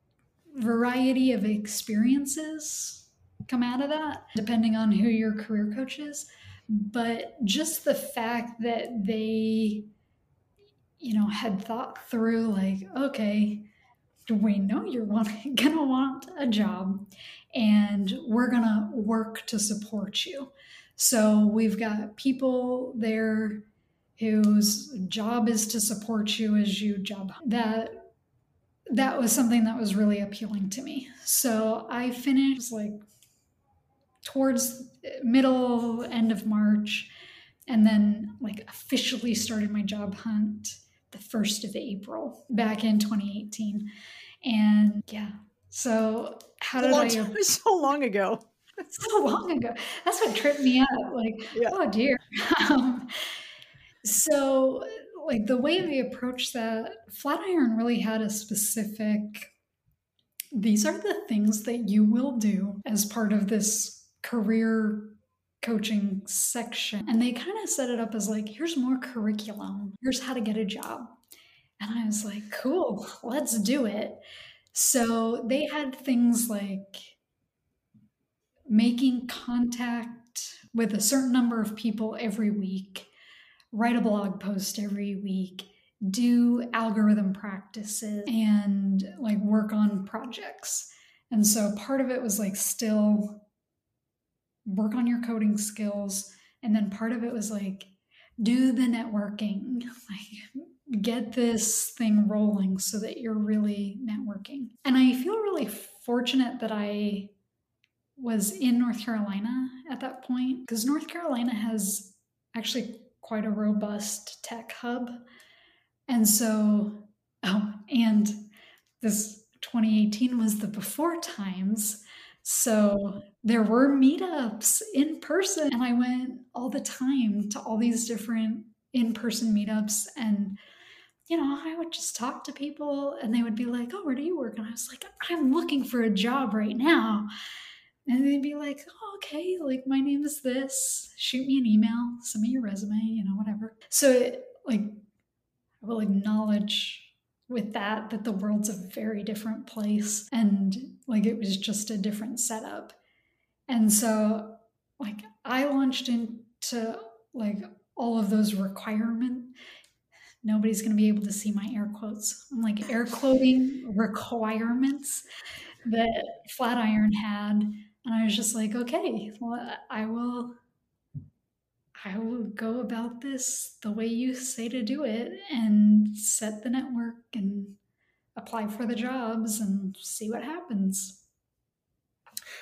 variety of experiences come out of that depending on who your career coach is but just the fact that they you know had thought through like okay we know you're gonna want a job and we're gonna work to support you. So we've got people there whose job is to support you as you job that that was something that was really appealing to me. So I finished like towards middle end of March and then like officially started my job hunt the 1st of April back in 2018. And yeah, so how did I so long ago. so long ago. That's what tripped me up. Like, yeah. oh dear. Um, so like the way we approached that, Flatiron really had a specific these are the things that you will do as part of this career coaching section. And they kind of set it up as like, here's more curriculum, here's how to get a job. And I was like, cool, let's do it. So they had things like making contact with a certain number of people every week write a blog post every week, do algorithm practices, and like work on projects. And so part of it was like still work on your coding skills. And then part of it was like do the networking, like get this thing rolling so that you're really networking. And I feel really fortunate that I was in North Carolina at that point because North Carolina has actually quite a robust tech hub. And so, oh, and this 2018 was the before times. So there were meetups in person, and I went all the time to all these different in person meetups. And, you know, I would just talk to people, and they would be like, Oh, where do you work? And I was like, I'm looking for a job right now and they'd be like, oh, okay, like my name is this. Shoot me an email, send me your resume, you know, whatever. So, it, like, I will acknowledge with that that the world's a very different place and like it was just a different setup. And so, like, I launched into like all of those requirement. Nobody's going to be able to see my air quotes. I'm like air quoting requirements that Flatiron had and I was just like, okay, well, I will I will go about this the way you say to do it and set the network and apply for the jobs and see what happens.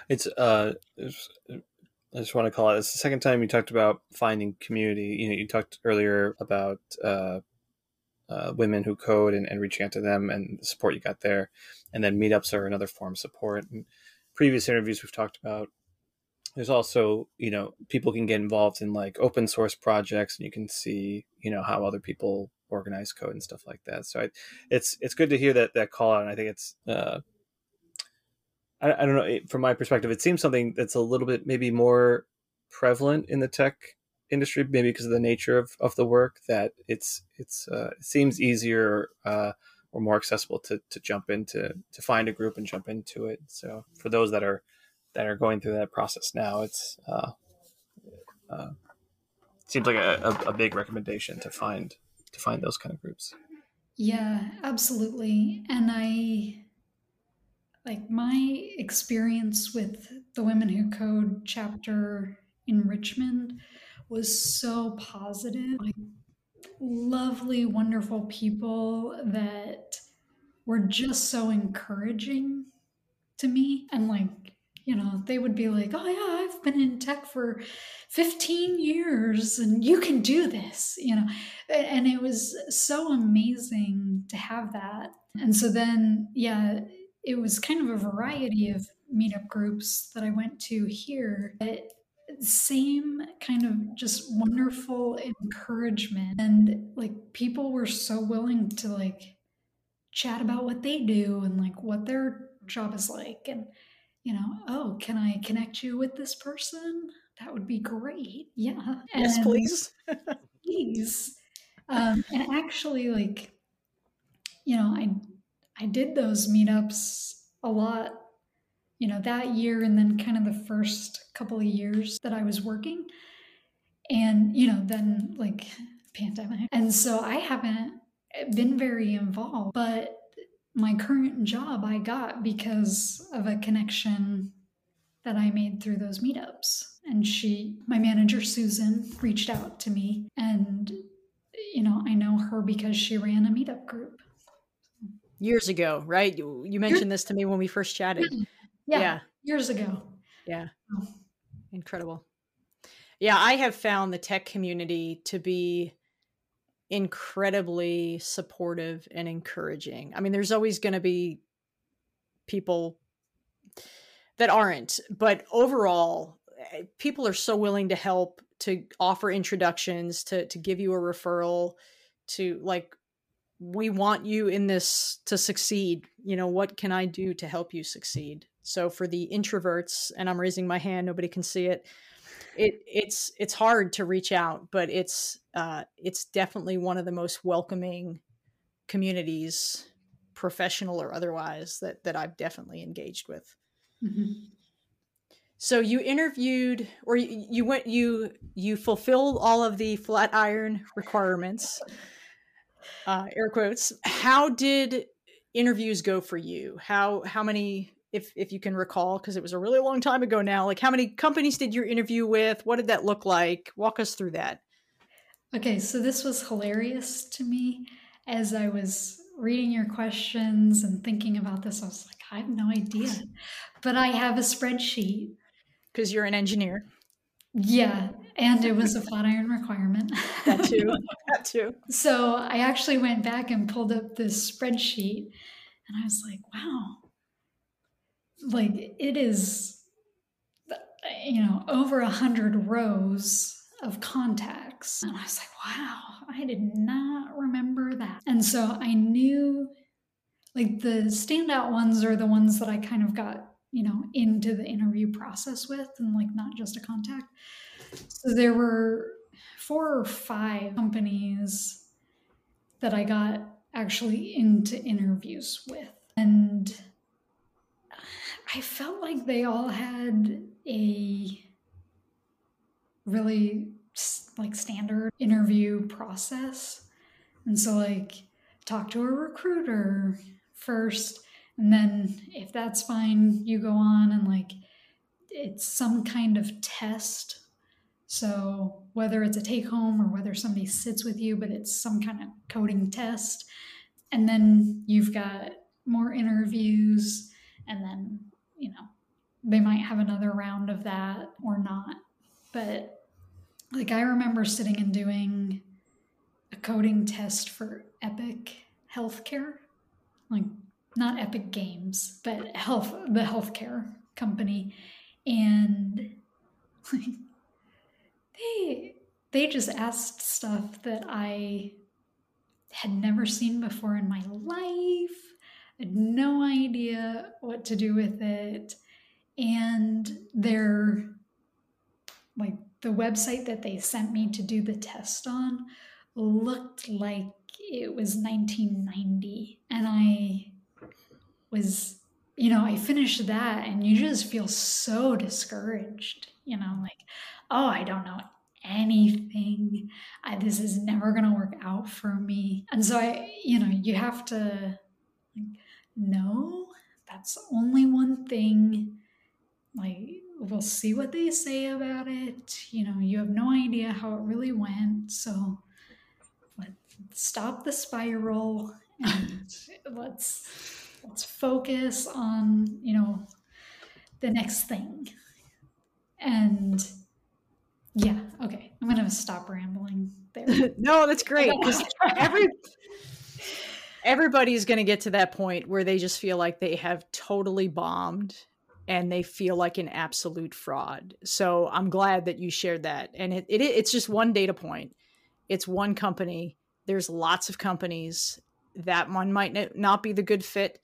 It's uh I just want to call it. It's the second time you talked about finding community. You know, you talked earlier about uh, uh, women who code and, and reaching out to them and the support you got there, and then meetups are another form of support. And previous interviews we've talked about there's also you know people can get involved in like open source projects and you can see you know how other people organize code and stuff like that so I, it's it's good to hear that that call out and i think it's uh I, I don't know from my perspective it seems something that's a little bit maybe more prevalent in the tech industry maybe because of the nature of, of the work that it's it's uh, it seems easier uh, or more accessible to to jump into to find a group and jump into it. So for those that are that are going through that process now, it's uh, uh, seems like a, a, big recommendation to find to find those kind of groups. Yeah, absolutely. And I like my experience with the Women Who Code chapter in Richmond was so positive. Like lovely, wonderful people that were just so encouraging to me. And like, you know, they would be like, oh, yeah, I've been in tech for 15 years and you can do this, you know. And it was so amazing to have that. And so then, yeah, it was kind of a variety of meetup groups that I went to here. But same kind of just wonderful encouragement and like people were so willing to like chat about what they do and like what their job is like and you know oh can i connect you with this person that would be great yeah yes please please um, and actually like you know i i did those meetups a lot you know, that year and then kind of the first couple of years that I was working. And, you know, then like pandemic. And so I haven't been very involved, but my current job I got because of a connection that I made through those meetups. And she, my manager Susan, reached out to me. And, you know, I know her because she ran a meetup group. Years ago, right? You, you mentioned this to me when we first chatted. Yeah, yeah. years ago. Yeah. Oh. Incredible. Yeah, I have found the tech community to be incredibly supportive and encouraging. I mean, there's always going to be people that aren't, but overall, eh, people are so willing to help, to offer introductions, to to give you a referral, to like we want you in this to succeed. You know, what can I do to help you succeed? So for the introverts, and I'm raising my hand, nobody can see it it it's it's hard to reach out, but it's uh, it's definitely one of the most welcoming communities, professional or otherwise, that that I've definitely engaged with. Mm-hmm. So you interviewed, or you, you went you you fulfilled all of the Flatiron requirements. Uh, air quotes. How did interviews go for you? How how many if if you can recall because it was a really long time ago now like how many companies did you interview with? What did that look like? Walk us through that. Okay so this was hilarious to me. As i was reading your questions and thinking about this i was like i have no idea. But i have a spreadsheet. Because you're an engineer. Yeah and it was a flatiron requirement. That too that too. So i actually went back and pulled up this spreadsheet and i was like wow like it is you know over a hundred rows of contacts. And i was like wow i did not remember that. And so i knew like the standout ones are the ones that i kind of got you know into the interview process with and like not just a contact. So there were four or five companies that i got actually into interviews with. And I felt like they all had a really like standard interview process. And so like talk to a recruiter first and then if that's fine, you go on and like it's some kind of test. So whether it's a take home or whether somebody sits with you, but it's some kind of coding test. And then you've got more interviews and then you know, they might have another round of that or not. But like I remember sitting and doing a coding test for Epic Healthcare, like not Epic Games, but health the healthcare company, and like they they just asked stuff that I had never seen before in my life had no idea what to do with it. And their, like, the website that they sent me to do the test on looked like it was 1990. And I was, you know, I finished that and you just feel so discouraged, you know, like, oh, I don't know anything. I, this is never going to work out for me. And so I, you know, you have to no, that's only one thing. Like, we'll see what they say about it. You know, you have no idea how it really went. So let's stop the spiral and let's let's focus on, you know, the next thing. And yeah, okay. I'm gonna stop rambling there. no, that's great. Every everybody's going to get to that point where they just feel like they have totally bombed and they feel like an absolute fraud. So I'm glad that you shared that. And it, it it's just one data point. It's one company. There's lots of companies. That one might not be the good fit.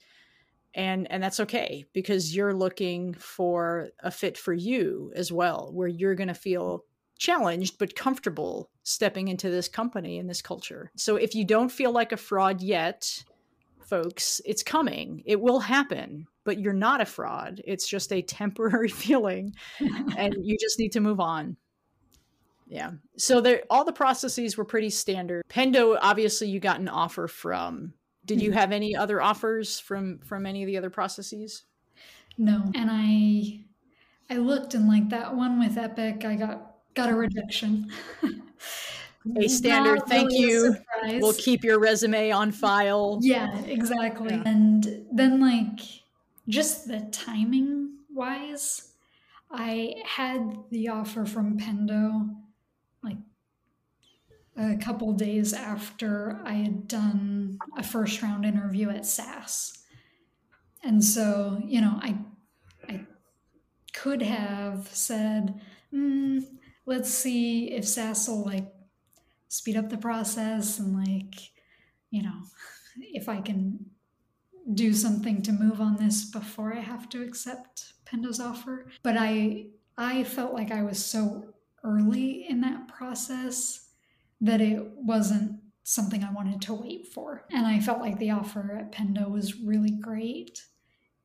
And and that's okay because you're looking for a fit for you as well, where you're going to feel challenged but comfortable stepping into this company and this culture. So if you don't feel like a fraud yet, folks, it's coming. It will happen, but you're not a fraud. It's just a temporary feeling and you just need to move on. Yeah. So there all the processes were pretty standard. Pendo obviously you got an offer from Did you hmm. have any other offers from from any of the other processes? No. And I I looked and like that one with Epic, I got got a rejection. a standard Not thank really you. We'll keep your resume on file. Yeah, exactly. Yeah. And then like just the timing wise, I had the offer from Pendo like a couple days after I had done a first round interview at SAS. And so, you know, I I could have said, mm, let's see if SAS will like speed up the process and like, you know, if I can do something to move on this before I have to accept Pendo's offer. But I I felt like I was so early in that process that it wasn't something I wanted to wait for. And I felt like the offer at Pendo was really great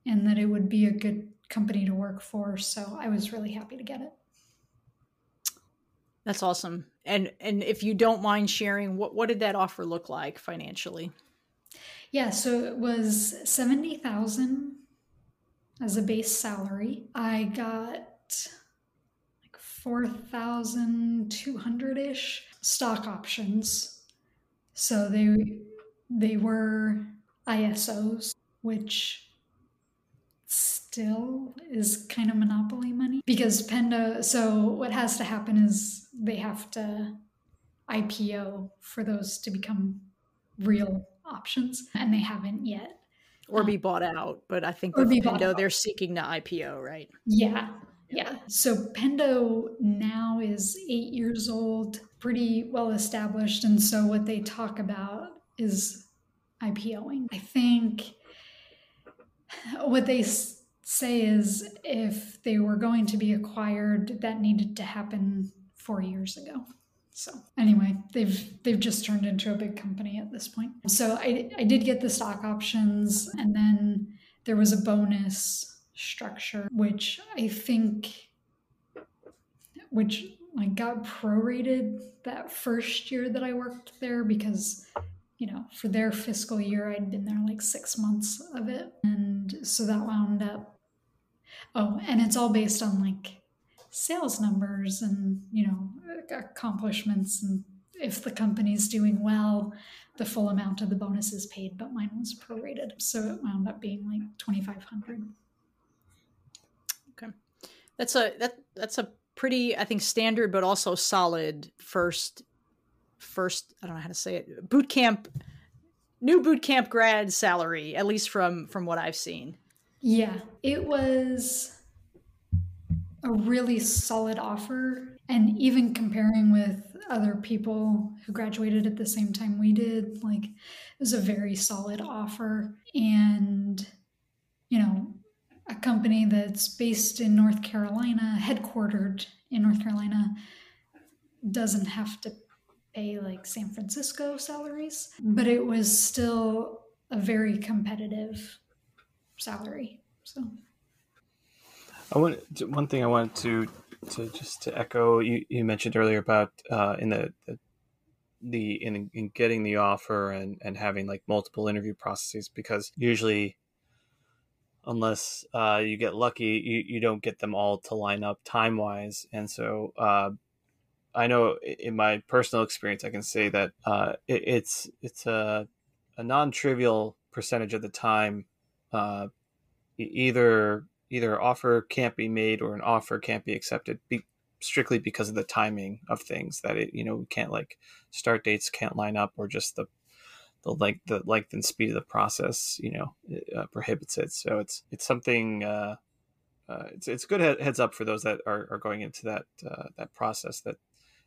and that it would be a good company to work for. So I was really happy to get it. That's awesome. And and if you don't mind sharing, what what did that offer look like financially? Yeah, so it was seventy thousand as a base salary. I got like four thousand two hundred ish stock options. So they they were ISOs, which still is kind of monopoly money because Pendo. So what has to happen is they have to IPO for those to become real options, and they haven't yet. Or be um, bought out, but I think with Pendo they're seeking to IPO, right? Yeah, yeah. So Pendo now is eight years old, pretty well established, and so what they talk about is IPOing. I think what they say is if they were going to be acquired, that needed to happen four years ago. So anyway, they've they've just turned into a big company at this point. So I I did get the stock options, and then there was a bonus structure, which I think, which like got prorated that first year that I worked there because you know, for their fiscal year, I'd been there like six months of it. And so that wound up Oh, and it's all based on like sales numbers and, you know, accomplishments and if the company's doing well, the full amount of the bonus is paid, but mine was prorated. So it wound up being like 2500. Okay. That's a that that's a pretty I think standard but also solid first first I don't know how to say it boot camp new boot camp grad salary at least from from what I've seen. Yeah, it was a really solid offer. And even comparing with other people who graduated at the same time we did, like it was a very solid offer. And, you know, a company that's based in North Carolina, headquartered in North Carolina, doesn't have to pay like San Francisco salaries, but it was still a very competitive salary. So, I want one thing I wanted to to just to echo you, you mentioned earlier about uh, in the, the the in, in getting the offer and and having like multiple interview processes because usually unless uh, you get lucky you, you don't get them all to line up time wise and so uh, I know in my personal experience I can say that uh, it, it's it's a, a non trivial percentage of the time uh, either either offer can't be made or an offer can't be accepted be, strictly because of the timing of things that it you know we can't like start dates can't line up or just the the length the length and speed of the process you know uh, prohibits it. So it's it's something uh, uh, it's it's good heads up for those that are, are going into that uh, that process that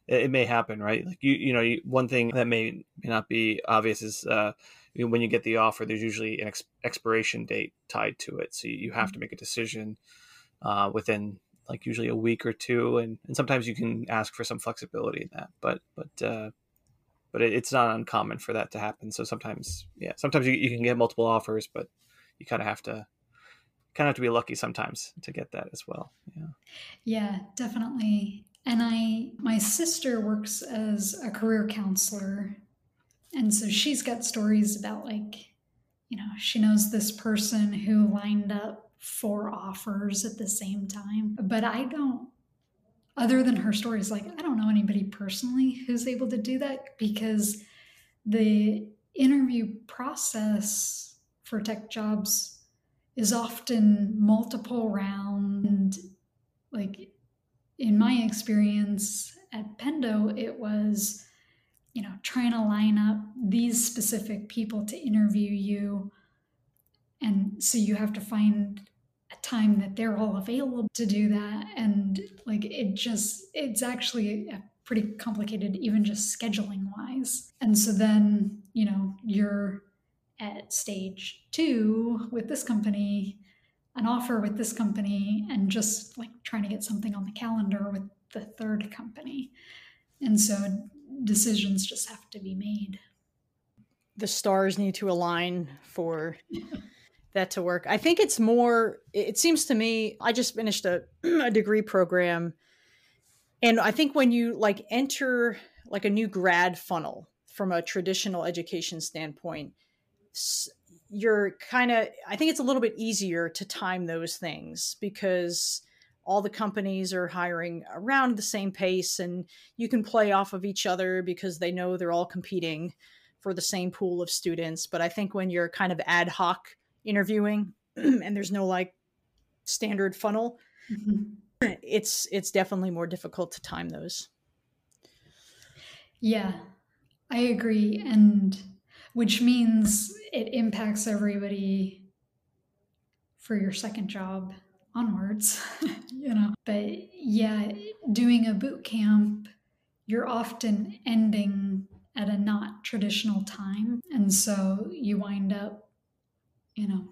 it, it, may happen right? Like you you know you, one thing that may may not be obvious is uh, when you get the offer, there's usually an ex- expiration date tied to it. So you have to mm-hmm. make a decision uh, within like usually a week or two, and, and sometimes you can ask for some flexibility in that. But but uh, but it, it's not uncommon for that to happen. So sometimes yeah, sometimes you, you can get multiple offers, but you kind of have to kind of have to be lucky sometimes to get that as well. Yeah. Yeah, definitely. And I my sister works as a career counselor and so she's got stories about like you know, she knows this person who lined up four offers at the same time. But I don't, other than her stories, like, I don't know anybody personally who's able to do that because the interview process for tech jobs is often multiple round like in my experience at Pendo, it was, you know, trying to line up these specific people to interview you. And so you have to find a time that they're all available to do that. And like it just, it's actually pretty complicated, even just scheduling wise. And so then, you know, you're at stage two with this company an offer with this company and just like trying to get something on the calendar with the third company. And so decisions just have to be made. The stars need to align for that to work. I think it's more, it seems to me, I just finished a, a degree program. And I think when you like enter like a new grad funnel from a traditional education standpoint, you're kind of i think it's a little bit easier to time those things because all the companies are hiring around the same pace and you can play off of each other because they know they're all competing for the same pool of students. But i think when you're kind of ad hoc interviewing and there's no like standard funnel mm-hmm. it's it's definitely more difficult to time those. Yeah i agree and which means it impacts everybody for your second job onwards, you know. But yeah, doing a boot camp, you're often ending at a not traditional time. And so you wind up, you know,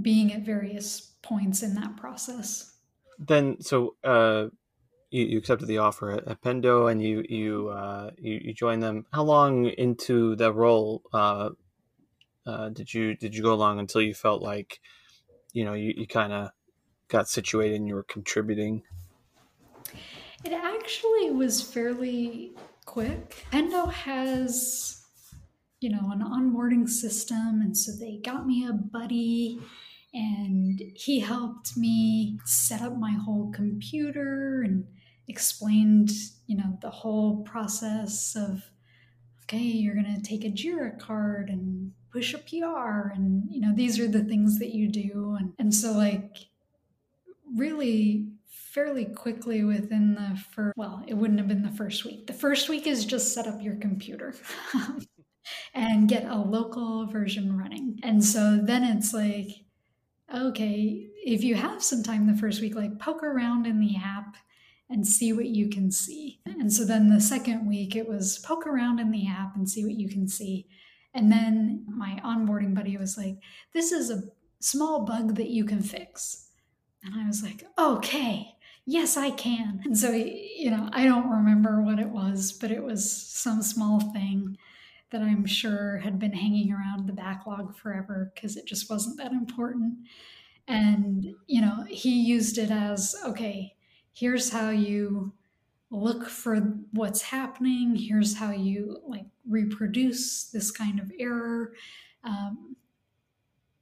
being at various points in that process. Then, so uh, you, you accepted the offer at, at Pendo and you you, uh, you you joined them. How long into the role uh, uh, did you did you go along until you felt like you know you, you kind of got situated and you were contributing? It actually was fairly quick. Pendo has you know an onboarding system, and so they got me a buddy and he helped me set up my whole computer and explained, you know, the whole process of, okay, you're going to take a JIRA card and push a PR. And, you know, these are the things that you do. And, and so, like, really fairly quickly within the first, well, it wouldn't have been the first week. The first week is just set up your computer. and get a local version running. And so then it's like, okay, if you have some time the first week, like poke around in the app and see what you can see. And so then the second week, it was poke around in the app and see what you can see. And mm-hmm. then my onboarding buddy was like, This is a small bug that you can fix. And I was like, Okay, yes, I can. And so, you know, I don't remember what it was, but it was some small thing that I'm sure had been hanging around the backlog forever because it just wasn't that important. And, you know, he used it as okay, here's how you look for what's happening here's how you like reproduce this kind of error um,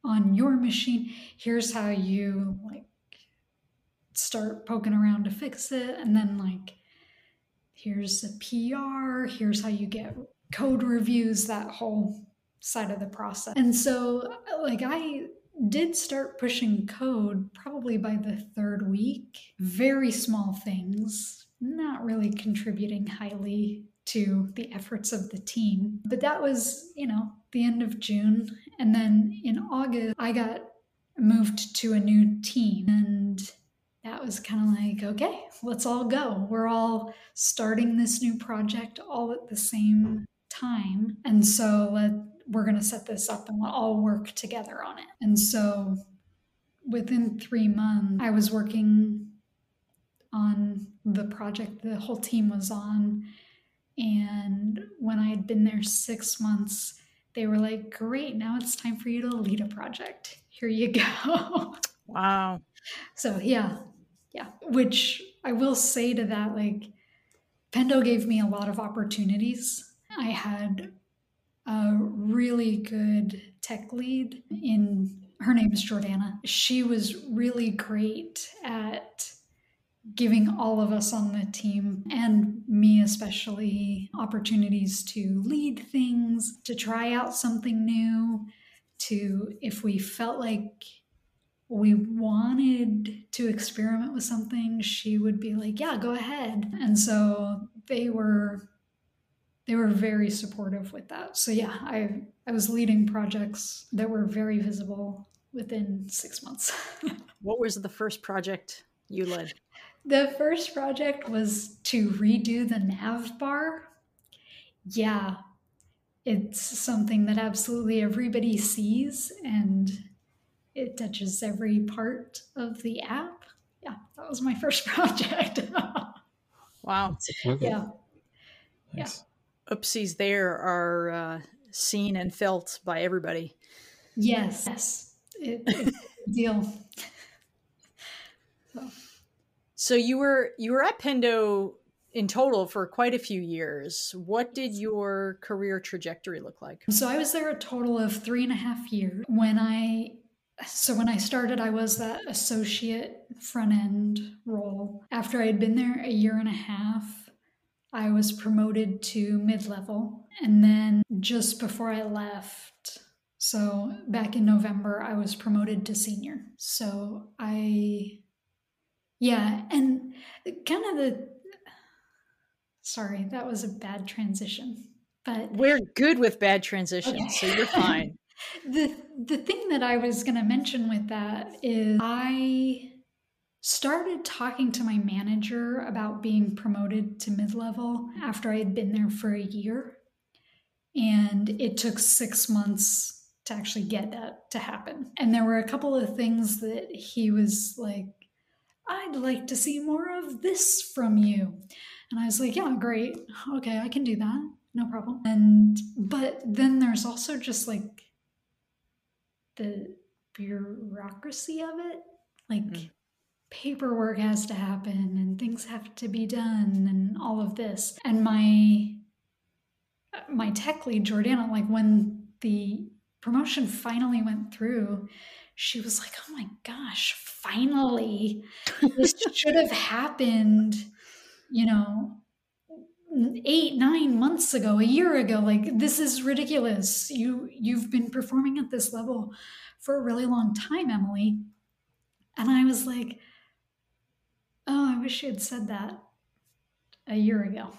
on your machine here's how you like start poking around to fix it and then like here's a pr here's how you get code reviews that whole side of the process and so like i did start pushing code probably by the third week. Very small things, not really contributing highly to the efforts of the team. But that was, you know, the end of June. And then in August, I got moved to a new team. And that was kind of like, okay, let's all go. We're all starting this new project all at the same time. And so let we're going to set this up and we'll all work together on it. And so within three months, I was working on the project the whole team was on. And when I had been there six months, they were like, Great, now it's time for you to lead a project. Here you go. Wow. So, yeah, yeah. Which I will say to that, like, Pendo gave me a lot of opportunities. I had a really good tech lead in her name is Jordana. She was really great at giving all of us on the team and me especially opportunities to lead things, to try out something new, to if we felt like we wanted to experiment with something, she would be like, "Yeah, go ahead." And so they were they were very supportive with that. So yeah, I I was leading projects that were very visible within 6 months. what was the first project you led? The first project was to redo the nav bar. Yeah, it's something that absolutely everybody sees and it touches every part of the app. Yeah, that was my first project. wow. Okay. Yeah. Nice. Yeah. Oopsies there are uh, seen and felt by everybody. Yes. Yes. It, it's a deal. So. you were you were at Pendo in total for quite a few years. What did your career trajectory look like? So I was there a total of three and a half years. When I so when I started, I was that associate front end role. After I had been there a year and a half, I was promoted to mid level. And then just before I left, so back in November, I was promoted to senior. So I, yeah, and kind of the, sorry, that was a bad transition. But we're good with bad transitions, okay. so you're fine. the the thing that I was going to mention with that is I started talking to my manager about being promoted to mid-level after I had been there for a year. And it took 6 months to actually get that to happen. And there were a couple of things that he was like I'd like to see more of this from you. And I was like, yeah, great. Okay, I can do that. No problem. And but then there's also just like the bureaucracy of it. Like mm. paperwork has to happen and things have to be done and all of this. And my my tech lead Jordana, like when the promotion finally went through, she was like, "Oh my gosh, finally! this should have happened." You know, eight nine months ago a year ago like this is ridiculous you you've been performing at this level for a really long time emily and i was like oh i wish you had said that a year ago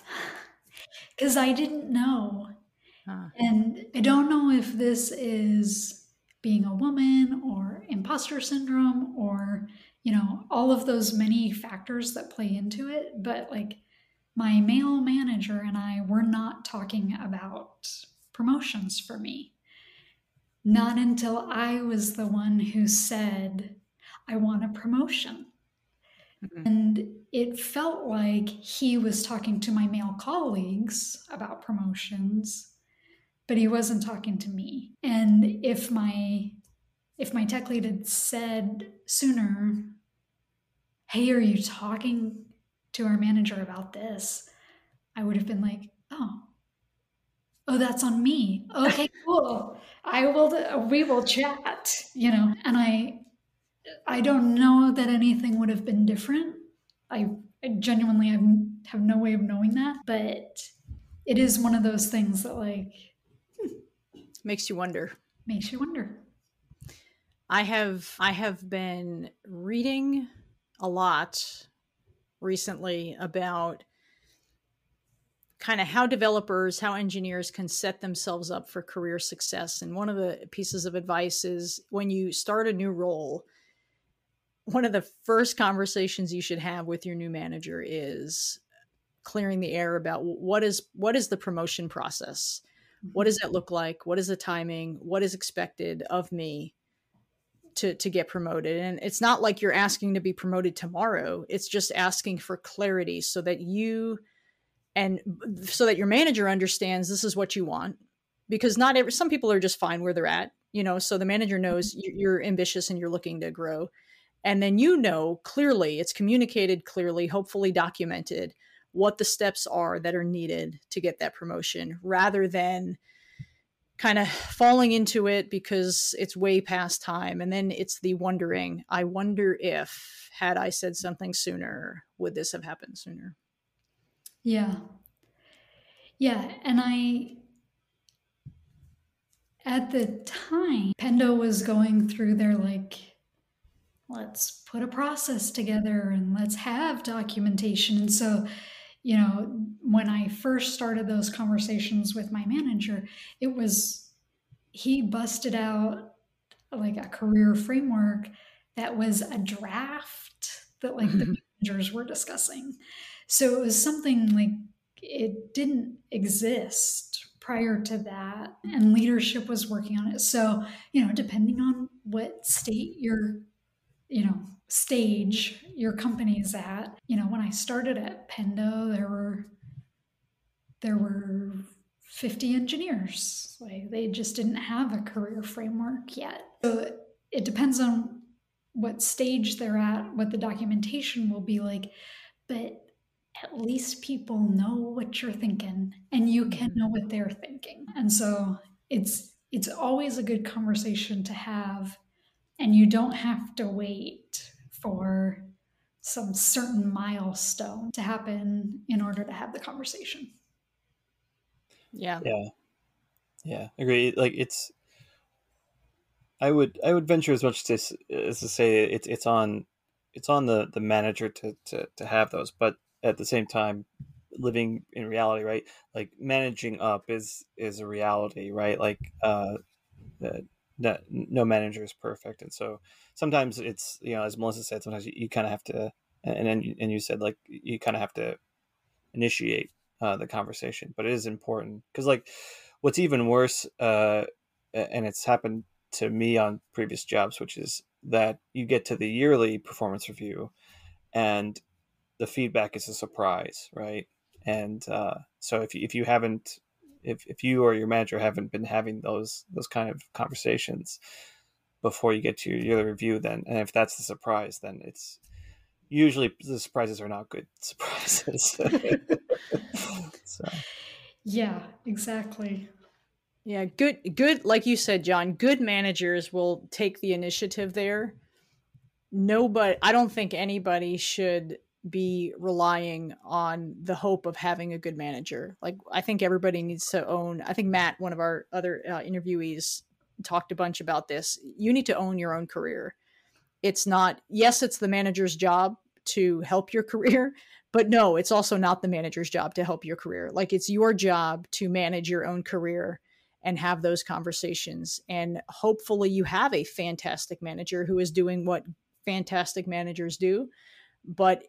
because i didn't know huh. and i don't know if this is being a woman or imposter syndrome or you know all of those many factors that play into it but like my male manager and I were not talking about promotions for me. Not until I was the one who said, I want a promotion. Mm-hmm. And it felt like he was talking to my male colleagues about promotions, but he wasn't talking to me. And if my if my tech lead had said sooner, hey, are you talking to our manager about this, I would have been like, oh, oh, that's on me. Okay, cool. I will, we will chat, you know, and I, I don't know that anything would have been different. I, I genuinely have, have no way of knowing that, but it is one of those things that like makes you wonder. Makes you wonder. I have I have been reading a lot recently about kind of how developers, how engineers can set themselves up for career success. And one of the pieces of advice is when you start a new role, one of the first conversations you should have with your new manager is clearing the air about what is what is the promotion process? What does that look like? What is the timing? What is expected of me? to to get promoted and it's not like you're asking to be promoted tomorrow it's just asking for clarity so that you and so that your manager understands this is what you want because not every some people are just fine where they're at you know so the manager knows mm-hmm. you're ambitious and you're looking to grow and then you know clearly it's communicated clearly hopefully documented what the steps are that are needed to get that promotion rather than kind of falling into it because it's way past time. And then it's the wondering, I wonder if, had I said something sooner, would this have happened sooner? Yeah. Yeah. And I, at the time, Pendo was going through their like, let's put a process together and let's have documentation. And so, you know, when I first started those conversations with my manager, it was he busted out like a career framework that was a draft that like the mm-hmm. managers were discussing. So it was something like it didn't exist prior to that and leadership was working on it. So, you know, depending on what state you're you know stage your company is at. You know when i started at pendo there were there were 50 engineers. Like they just didn't have a career framework yet. So it depends on what stage they're at what the documentation will be like but at least people know what you're thinking and you can know what they're thinking. And so it's it's always a good conversation to have and you don't have to wait for some certain milestone to happen in order to have the conversation. Yeah. Yeah. Yeah. Agree. Like it's I would I would venture as much to, as to say it's it's on it's on the the manager to, to to have those, but at the same time living in reality, right? Like managing up is is a reality, right? Like uh no, no manager is perfect, and so sometimes it's you know as Melissa said, sometimes you, you kind of have to, and and and you said like you kind of have to initiate uh, the conversation, but it is important because like what's even worse, uh, and it's happened to me on previous jobs, which is that you get to the yearly performance review, and the feedback is a surprise, right? And uh, so if if you haven't if, if you or your manager haven't been having those those kind of conversations before you get to your yearly review then and if that's the surprise then it's usually the surprises are not good surprises. So. Yeah exactly. Yeah good good like you said john good managers will take the initiative there. Nobody i don't think anybody should be relying on the hope of having a good manager. Like I think everybody needs to own. I think Matt, one of our other uh, interviewees, talked a bunch about this. You need to own your own career. It's not yes, it's the manager's job to help your career, but no, it's also not the manager's job to help your career. Like it's your job to manage your own career and have those conversations. And hopefully you have a fantastic manager who is doing what fantastic managers do. But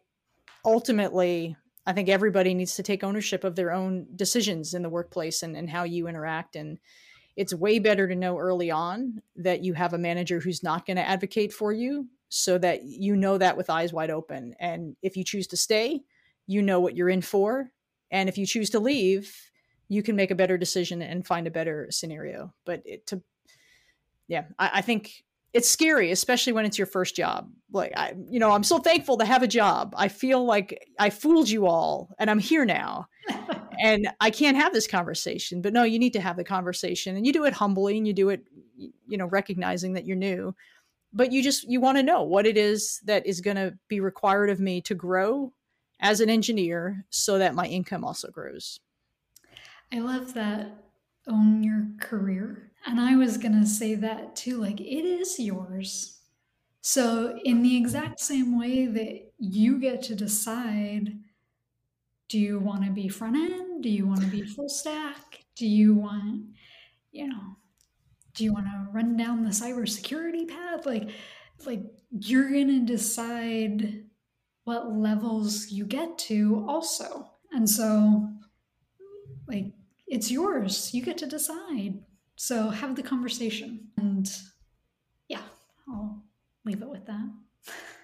ultimately, I think everybody needs to take ownership of their own decisions in the workplace and, and how you interact. And it's way better to know early on that you have a manager who's not going to advocate for you so that you know that with eyes wide open. And if you choose to stay, you know what you're in for. And if you choose to leave, you can make a better decision and find a better scenario. But it, to, yeah, I, I think it's scary, especially when it's your first job. Like I, you know, I'm so thankful to have a job. I feel like I fooled you all, and I'm here now, and I can't have this conversation. But no, you need to have the conversation, and you do it humbly, and you do it, you know, recognizing that you're new. But you just you want to know what it is that is going to be required of me to grow as an engineer, so that my income also grows. I love that. Own your career and I was going to say that too like, it is yours. So, in the exact same way that you get to decide do you want to be front end? Do you want to be full stack? Do you want, you know, do you want to run down the cybersecurity path? Like, like you're going to decide what levels you get to also. And so, like, it's yours. You get to decide. So have the conversation. And yeah, I'll leave it with that.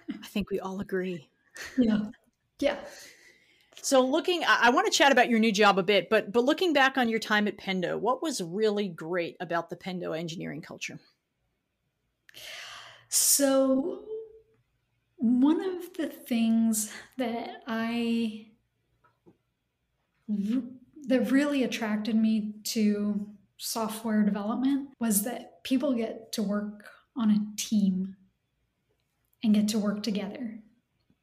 I think we all agree. Yeah. Yeah. So looking I, I want to chat about your new job a bit, but but looking back on your time at Pendo, what was really great about the Pendo engineering culture? So one of the things that I that really attracted me to software development was that people get to work on a team and get to work together.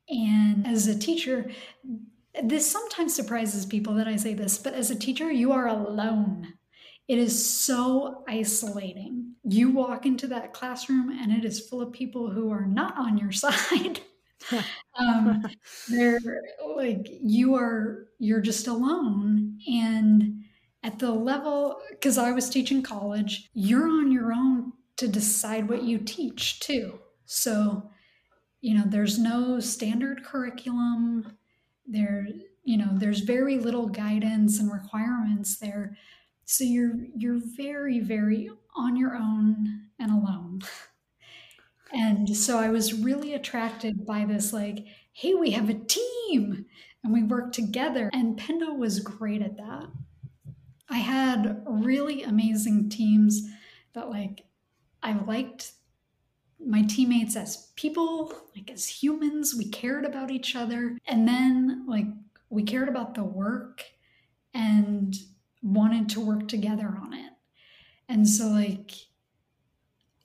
And as a teacher, this sometimes surprises people that I say this, but as a teacher, you are alone. It is so isolating. You walk into that classroom and it is full of people who are not on your side. um, they're like you are you're just alone and at the level because i was teaching college you're on your own to decide what you teach too. So you know there's no standard curriculum. There you know there's very little guidance and requirements there. So you're you're very very on your own and alone. And so i was really attracted by this like hey we have a team and we work together. And pendo was great at that i had really amazing teams that like i liked my teammates as people, like as humans. We cared about each other. And then, like, we cared about the work and wanted to work together on it. And so, like,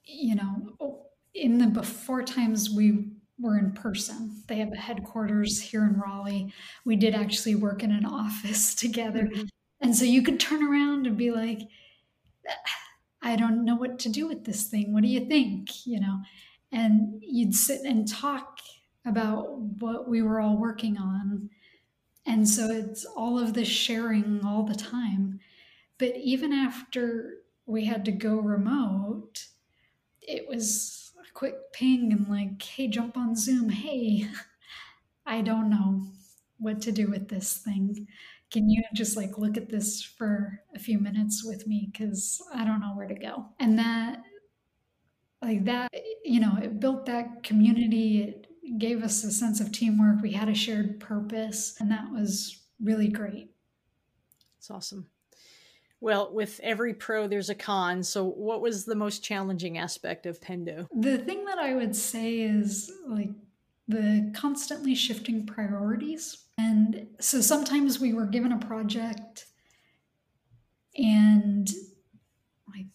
you know, in the before times we were in person, they have a headquarters here in Raleigh. We did actually work in an office together. Mm-hmm. And so you could turn around and be like, I don't know what to do with this thing. What do you think? You know, and you'd sit and talk about what we were all working on. And so it's all of this sharing all the time. But even after we had to go remote, it was a quick ping and like, hey, jump on Zoom. Hey, I don't know what to do with this thing can you just like look at this for a few minutes with me? Because i don't know where to go. And that like that you know it built that community. It gave us a sense of teamwork. We had a shared purpose and that was really great. It's awesome. Well, with every pro, there's a con. So, what was the most challenging aspect of Pendo? The thing that I would say is like the constantly shifting priorities. And so sometimes we were given a project and like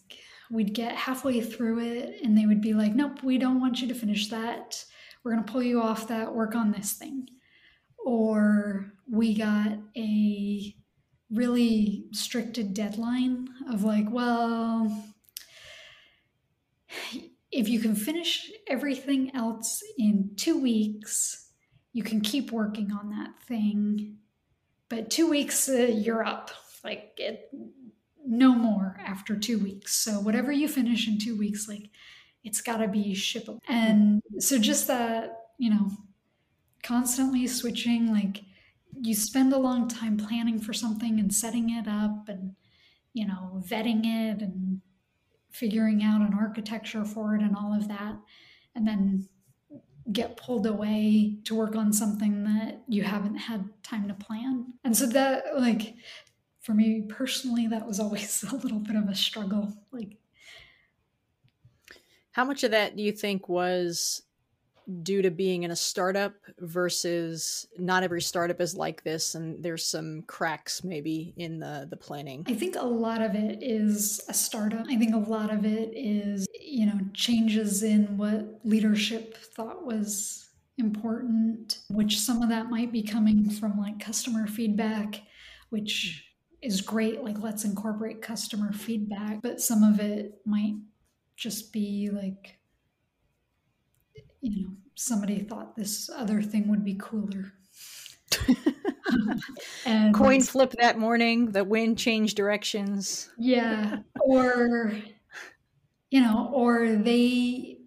we'd get halfway through it and they would be like, nope, we don't want you to finish that. We're going to pull you off that, work on this thing. Or we got a really stricted deadline of like, well, if you can finish everything else in two weeks, you can keep working on that thing. But two weeks, uh, you're up. Like it, no more after two weeks. So whatever you finish in two weeks, like it's got to be shippable. And so just that, you know, constantly switching, like you spend a long time planning for something and setting it up and, you know, vetting it and figuring out an architecture for it and all of that, and then get pulled away to work on something that you haven't had time to plan. And so that, like, for me personally, that was always a little bit of a struggle. Like, how much of that do you think was due to being in a startup versus not every startup is like this and there's some cracks maybe in the the planning? I think a lot of it is a startup. I think a lot of it is you know changes in what leadership thought was important which some of that might be coming from like customer feedback which hmm. is great like let's incorporate customer feedback but some of it might just be like you know, somebody thought this other thing would be cooler. and coin flip that morning, the wind changed directions. Yeah. Or you know, or they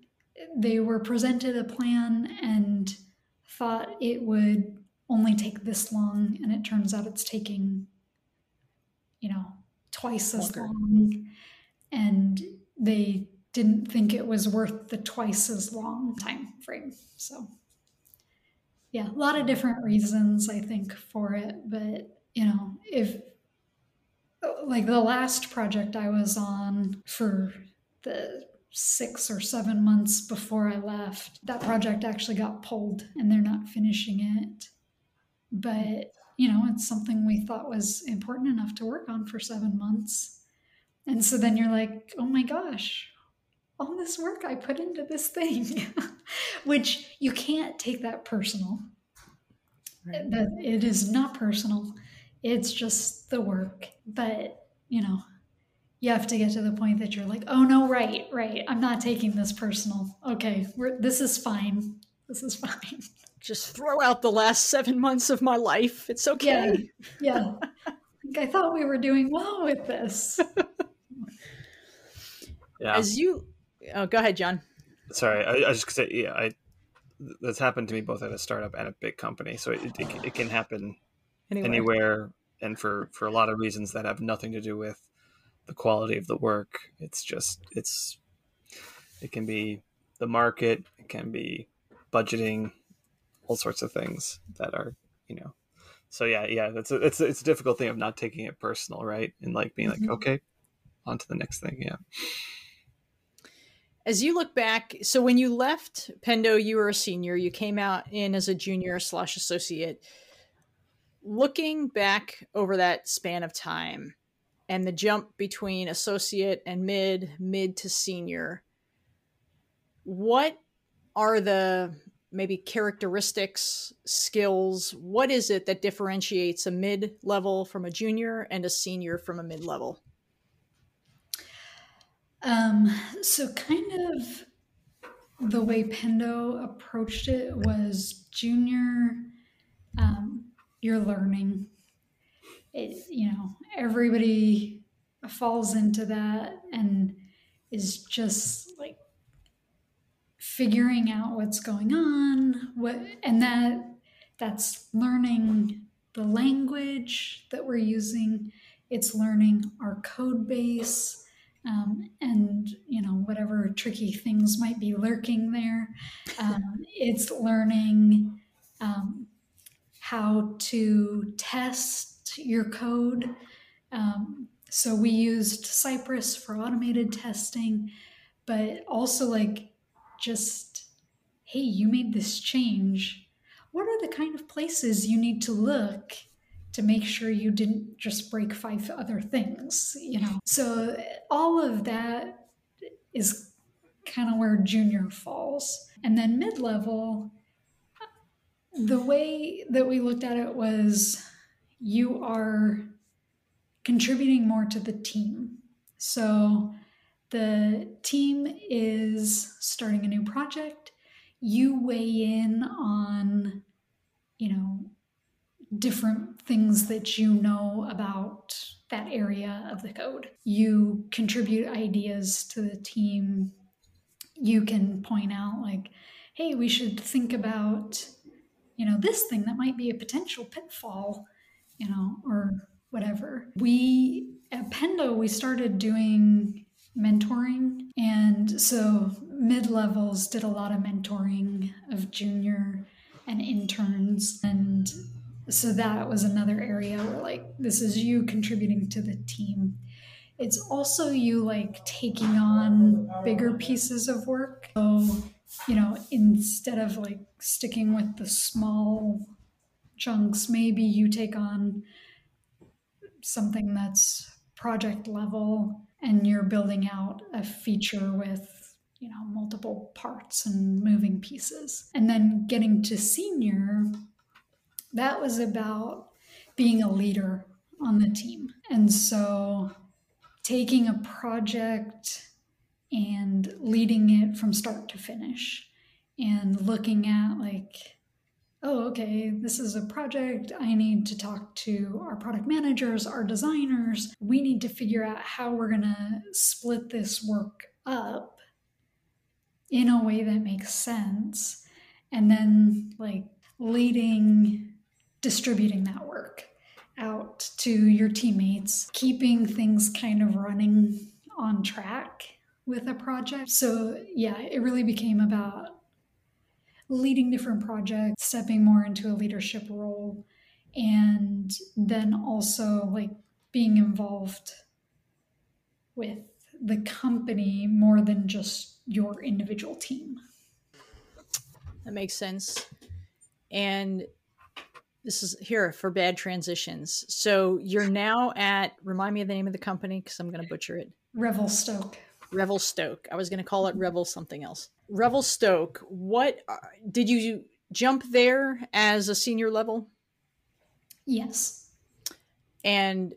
they were presented a plan and thought it would only take this long and it turns out it's taking you know twice as Longer. long and they didn't think it was worth the twice as long time frame. So, yeah, a lot of different reasons I think for it. But, you know, if like the last project I was on for the six or seven months before I left, that project actually got pulled and they're not finishing it. But, you know, it's something we thought was important enough to work on for seven months. And so then you're like, oh my gosh, all this work I put into this thing, which you can't take that personal. Right. That it is not personal. It's just the work. But, you know, you have to get to the point that you're like, oh no, right, right. I'm not taking this personal. Okay, this is fine. This is fine. Just throw out the last seven months of my life. It's okay. Yeah. yeah. I thought we were doing well with this. yeah. As you, oh, go ahead, John. Sorry, I, I just say, yeah, I that's happened to me both at a startup and a big company. So it, it, it can happen anywhere. anywhere. and for for a lot of reasons that have nothing to do with the quality of the work. It's just it's it can be the market, it can be budgeting, all sorts of things that are you know. So yeah, yeah, that's a, it's it's a difficult thing of not taking it personal, right? And like being mm-hmm. like, okay, on to the next thing. Yeah. As you look back, so when you left Pendo, you were a senior. You came out in as a junior slash associate. Looking back over that span of time, and the jump between associate and mid, mid to senior, what are the maybe characteristics, skills? What is it that differentiates a mid level from a junior and a senior from a mid level? Um, so, kind of the way Pendo approached it was junior, um, you're learning. It, you know, everybody falls into that and is just like figuring out what's going on what and that that's learning the language that we're using. It's learning our code base um, and you know whatever tricky things might be lurking there um, it's learning um, how to test your code. Um, so we used Cypress for automated testing, but also like just, hey, you made this change. What are the kind of places you need to look to make sure you didn't just break five other things, you know? So all of that is kind of where junior falls. And then mid level, the way that we looked at it was you are contributing more to the team. So the team is starting a new project. You weigh in on, you know, different things that you know about that area of the code. You contribute ideas to the team. You can point out, like, hey, we should think about, you know, this thing that might be a potential pitfall you know, or whatever. We at Pendo we started doing mentoring, and so mid levels did a lot of mentoring of junior and interns, and so that was another area where like this is you contributing to the team. It's also you like taking on bigger pieces of work. So, you know, instead of like sticking with the small chunks. Maybe you take on something that's project level and you're building out a feature with you know multiple parts and moving pieces and then getting to senior that was about being a leader on the team and so taking a project and leading it from start to finish and looking at like oh, okay, this is a project. I need to talk to our product managers, our designers. We need to figure out how we're going to split this work up in a way that makes sense. And then, like, leading, distributing that work out to your teammates, keeping things kind of running on track with a project. So, yeah, it really became about leading different projects, stepping more into a leadership role, and then also like being involved with the company more than just your individual team. That makes sense. And this is here for bad transitions. So you're now at remind me of the name of the company because I'm going to butcher it. Revelstoke. Revelstoke. I was going to call it Revel something else. Revelstoke. What uh, did you jump there as a senior level? Yes. And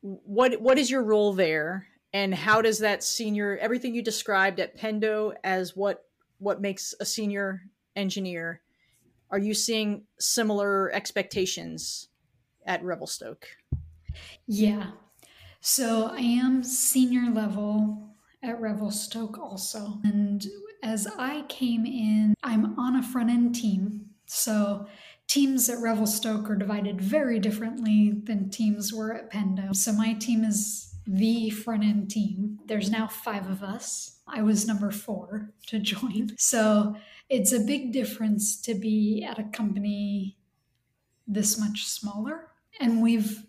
what what is your role there? And how does that senior everything you described at Pendo as what what makes a senior engineer? Are you seeing similar expectations at Revelstoke? Yeah. So I am senior level at Revelstoke also. And as I came in, I'm on a front end team. So teams at Revelstoke are divided very differently than teams were at Pendo. So my team is the front end team. There's now five of us. I was number four to join. So it's a big difference to be at a company this much smaller. And we've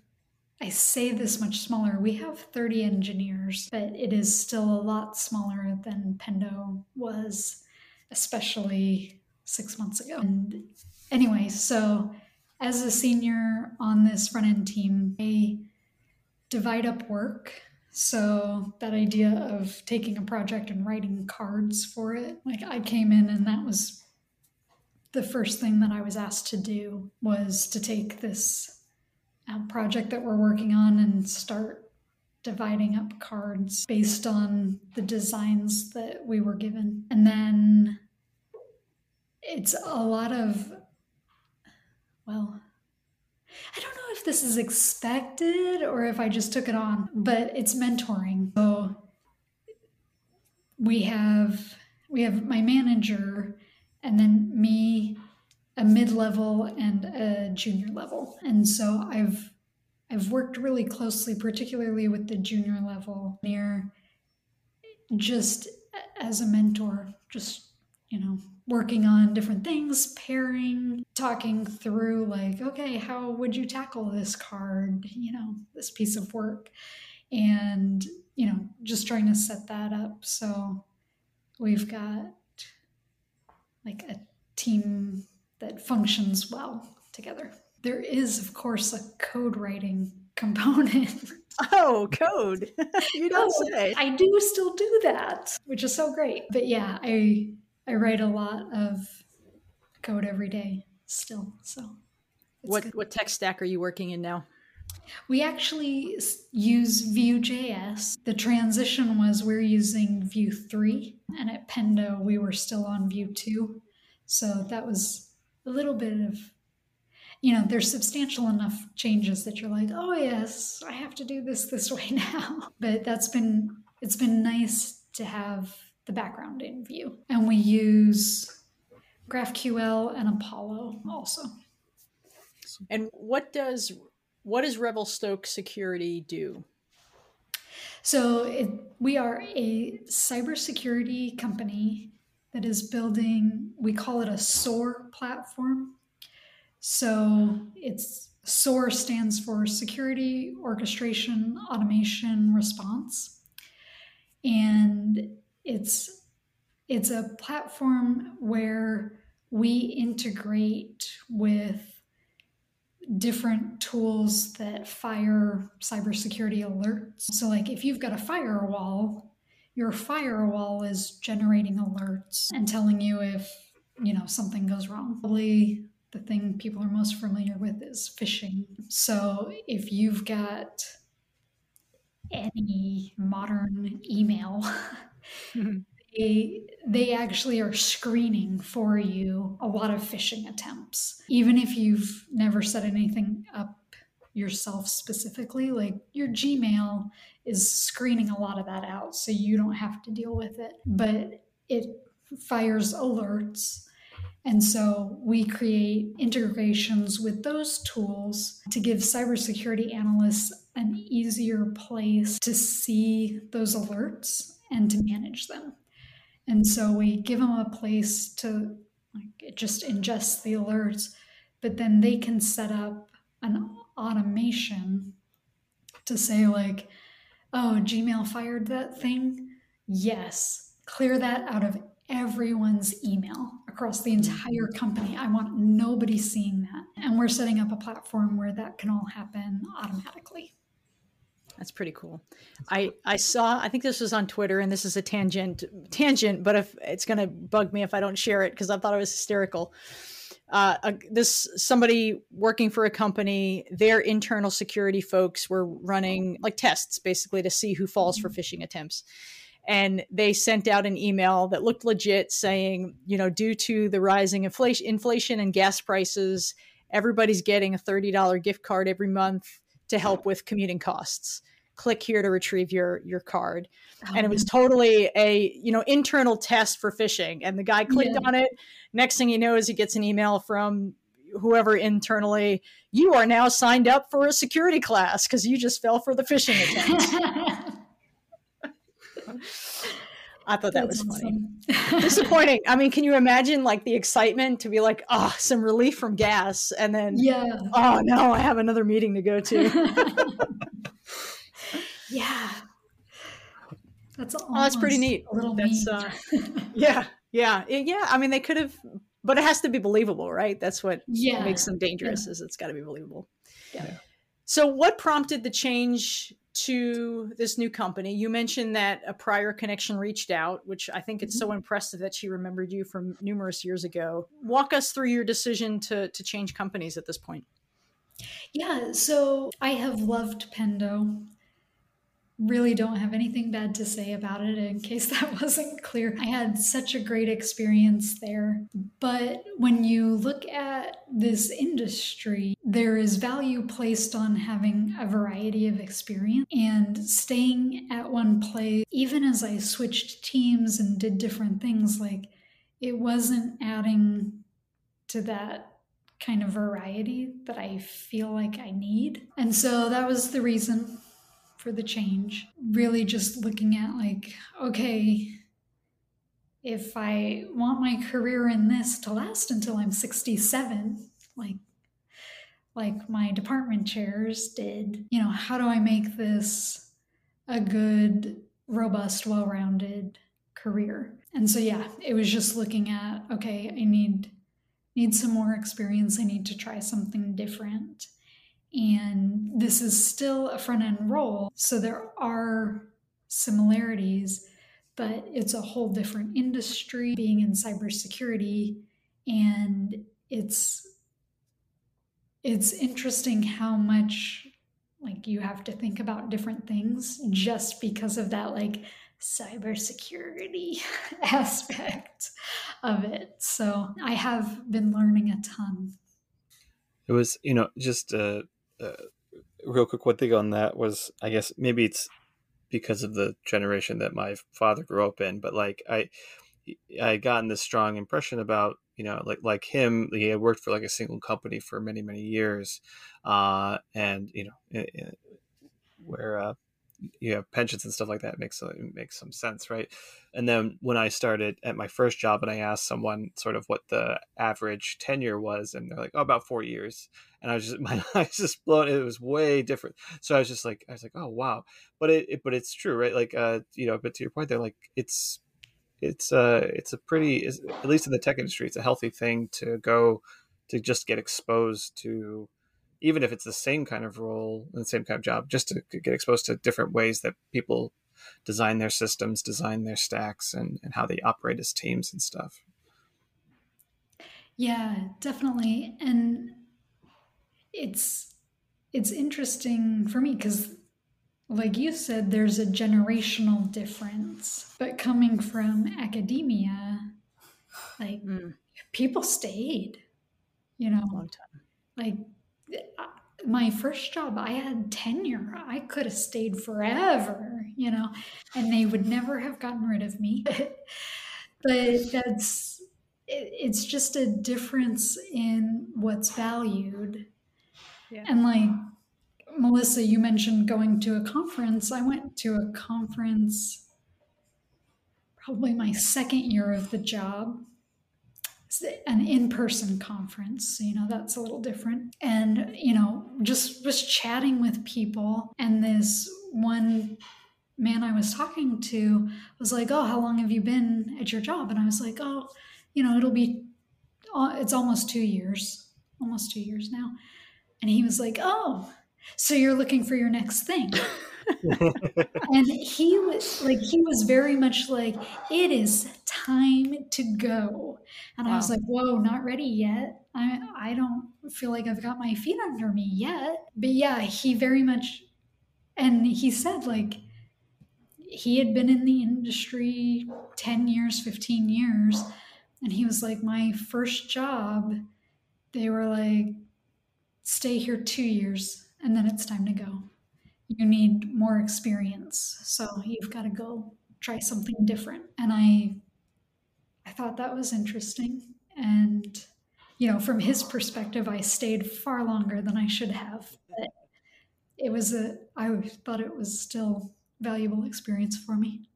I say this much smaller. We have 30 engineers, but it is still a lot smaller than Pendo was, especially six months ago. And anyway, so as a senior on this front end team, I divide up work. So that idea of taking a project and writing cards for it, like I came in and that was the first thing that I was asked to do was to take this uh, project that we're working on and start dividing up cards based on the designs that we were given. And then it's a lot of, well, I don't know this is expected or if I just took it on, but it's mentoring. So we have we have my manager and then me a mid-level and a junior level. And so I've I've worked really closely, particularly with the junior level near just as a mentor, just you know, working on different things, pairing, talking through like, okay, how would you tackle this card, you know, this piece of work. And, you know, just trying to set that up. So we've got like a team that functions well together. There is, of course, a code writing component. Oh, code. you don't oh, say. I do still do that, which is so great. But yeah, I I write a lot of code every day still. So what good. what tech stack are you working in now? We actually use Vue.js. The transition was we're using Vue 3, and at Pendo, we were still on Vue 2. So that was a little bit of you know there's substantial enough changes that you're like oh yes i have to do this this way now but that's been it's been nice to have the background in Vue. and we use graphql and apollo also and what does what does revelstoke security do so it, we are a cybersecurity company that is building, we call it a SOAR platform. So it's SOAR stands for Security, Orchestration, Automation, Response. And it's it's a platform where we integrate with different tools that fire cybersecurity alerts. So like if you've got a firewall your firewall is generating alerts and telling you if you know something goes wrong probably the thing people are most familiar with is phishing so if you've got any modern email they, they actually are screening for you a lot of phishing attempts even if you've never set anything up yourself specifically. Like your Gmail is screening a lot of that out so you don't have to deal with it, but it fires alerts. And so we create integrations with those tools to give cybersecurity analysts an easier place to see those alerts and to manage them. And so we give them a place to like just ingests the alerts, but then they can set up an automation to say like oh gmail fired that thing yes clear that out of everyone's email across the entire company i want nobody seeing that and we're setting up a platform where that can all happen automatically. That's pretty cool. I I saw. I think this was on Twitter, and this is a tangent tangent, but if it's going to bug me if I don't share it because I thought it was hysterical. Uh, a, this somebody working for a company, their internal security folks were running like tests basically to see who falls for phishing attempts. And they sent out an email that looked legit saying, you know, due to the rising inflation, inflation and gas prices, everybody's getting a $30 gift card every month to help with commuting costs. Click here to retrieve your your card. Oh, and it was oh. totally a you know internal test for phishing. And the guy clicked yeah. on it. Next thing he knows he gets an email from whoever internally you are now signed up for a security class because you just fell for the phishing attempt I thought that That's was funny. Disappointing. I mean, can you imagine like the excitement to be like, oh, some relief from gas, and then yeah, oh no, I have another meeting to go to. yeah, that's oh, that's pretty neat. A little that's uh, yeah, yeah, yeah. I mean, they could have, but it has to be believable, right? That's what yeah. makes them dangerous. Yeah. Is it's got to be believable. Yeah. So, what prompted the change to this new company. You mentioned that a prior connection reached out, which I think it's so mm-hmm. impressive that she remembered you from numerous years ago. Walk us through your decision to to change companies at this point. Yeah, so I have loved Pendo really don't have anything bad to say about it in case that wasn't clear. I had such a great experience there. But when you look at this industry, there is value placed on having a variety of experience and staying at one place. Even as I switched teams and did different things, like it wasn't adding to that kind of variety that I feel like I need. And so that was the reason for the change. Really just looking at, like, okay, if I want my career in this to last until I'm 67, like like my department chairs did, you know, how do I make this a good, robust, well-rounded career? And so yeah, it was just looking at, okay, I need need some more experience. I need to try something different. And this is still a front end role. So there are similarities, but it's a whole different industry being in cybersecurity. And it's it's interesting how much like you have to think about different things just because of that like cybersecurity aspect of it. So I have been learning a ton. It was, you know, just uh, uh, real quick, one thing on that was, I guess maybe it's because of the generation that my father grew up in, but like I, I had gotten this strong impression about you know like like him he had worked for like a single company for many many years uh and you know where uh you have pensions and stuff like that makes it makes some sense, right? And then when I started at my first job and I asked someone sort of what the average tenure was, and they're like, "Oh, about four years," and I was just my eyes just blown. It was way different. So I was just like, I was like, "Oh, wow!" But it, it but it's true, right? Like, uh, you know, but to your point, they're like, it's it's uh it's a pretty at least in the tech industry, it's a healthy thing to go to just get exposed to even if it's the same kind of role and the same kind of job, just to get exposed to different ways that people design their systems, design their stacks, and, and how they operate as teams and stuff. Yeah, definitely. And it's it's interesting for me because like you said, there's a generational difference. But coming from academia, like mm. people stayed, you know, long time. Like my first job, I had tenure. I could have stayed forever, you know, and they would never have gotten rid of me. but that's, it's just a difference in what's valued. Yeah. And like Melissa, you mentioned going to a conference. I went to a conference probably my second year of the job an in-person conference you know that's a little different and you know just was chatting with people and this one man i was talking to was like oh how long have you been at your job and i was like oh you know it'll be uh, it's almost two years almost two years now. And he was like, Oh, so you're looking for your next thing. and he was like he was very much like it is time to go. And wow. i was like whoa not ready yet. I i don't feel like i've got my feet under me yet. But yeah he very much and he said like he had been in the industry 10 years 15 years and he was like my first job they were like stay here 2 years and then it's time to go you need more experience. So you've got to go try something different. And i i thought that was interesting. And you know from his perspective i stayed far longer than i should have. But it was a i thought it was still valuable experience for me.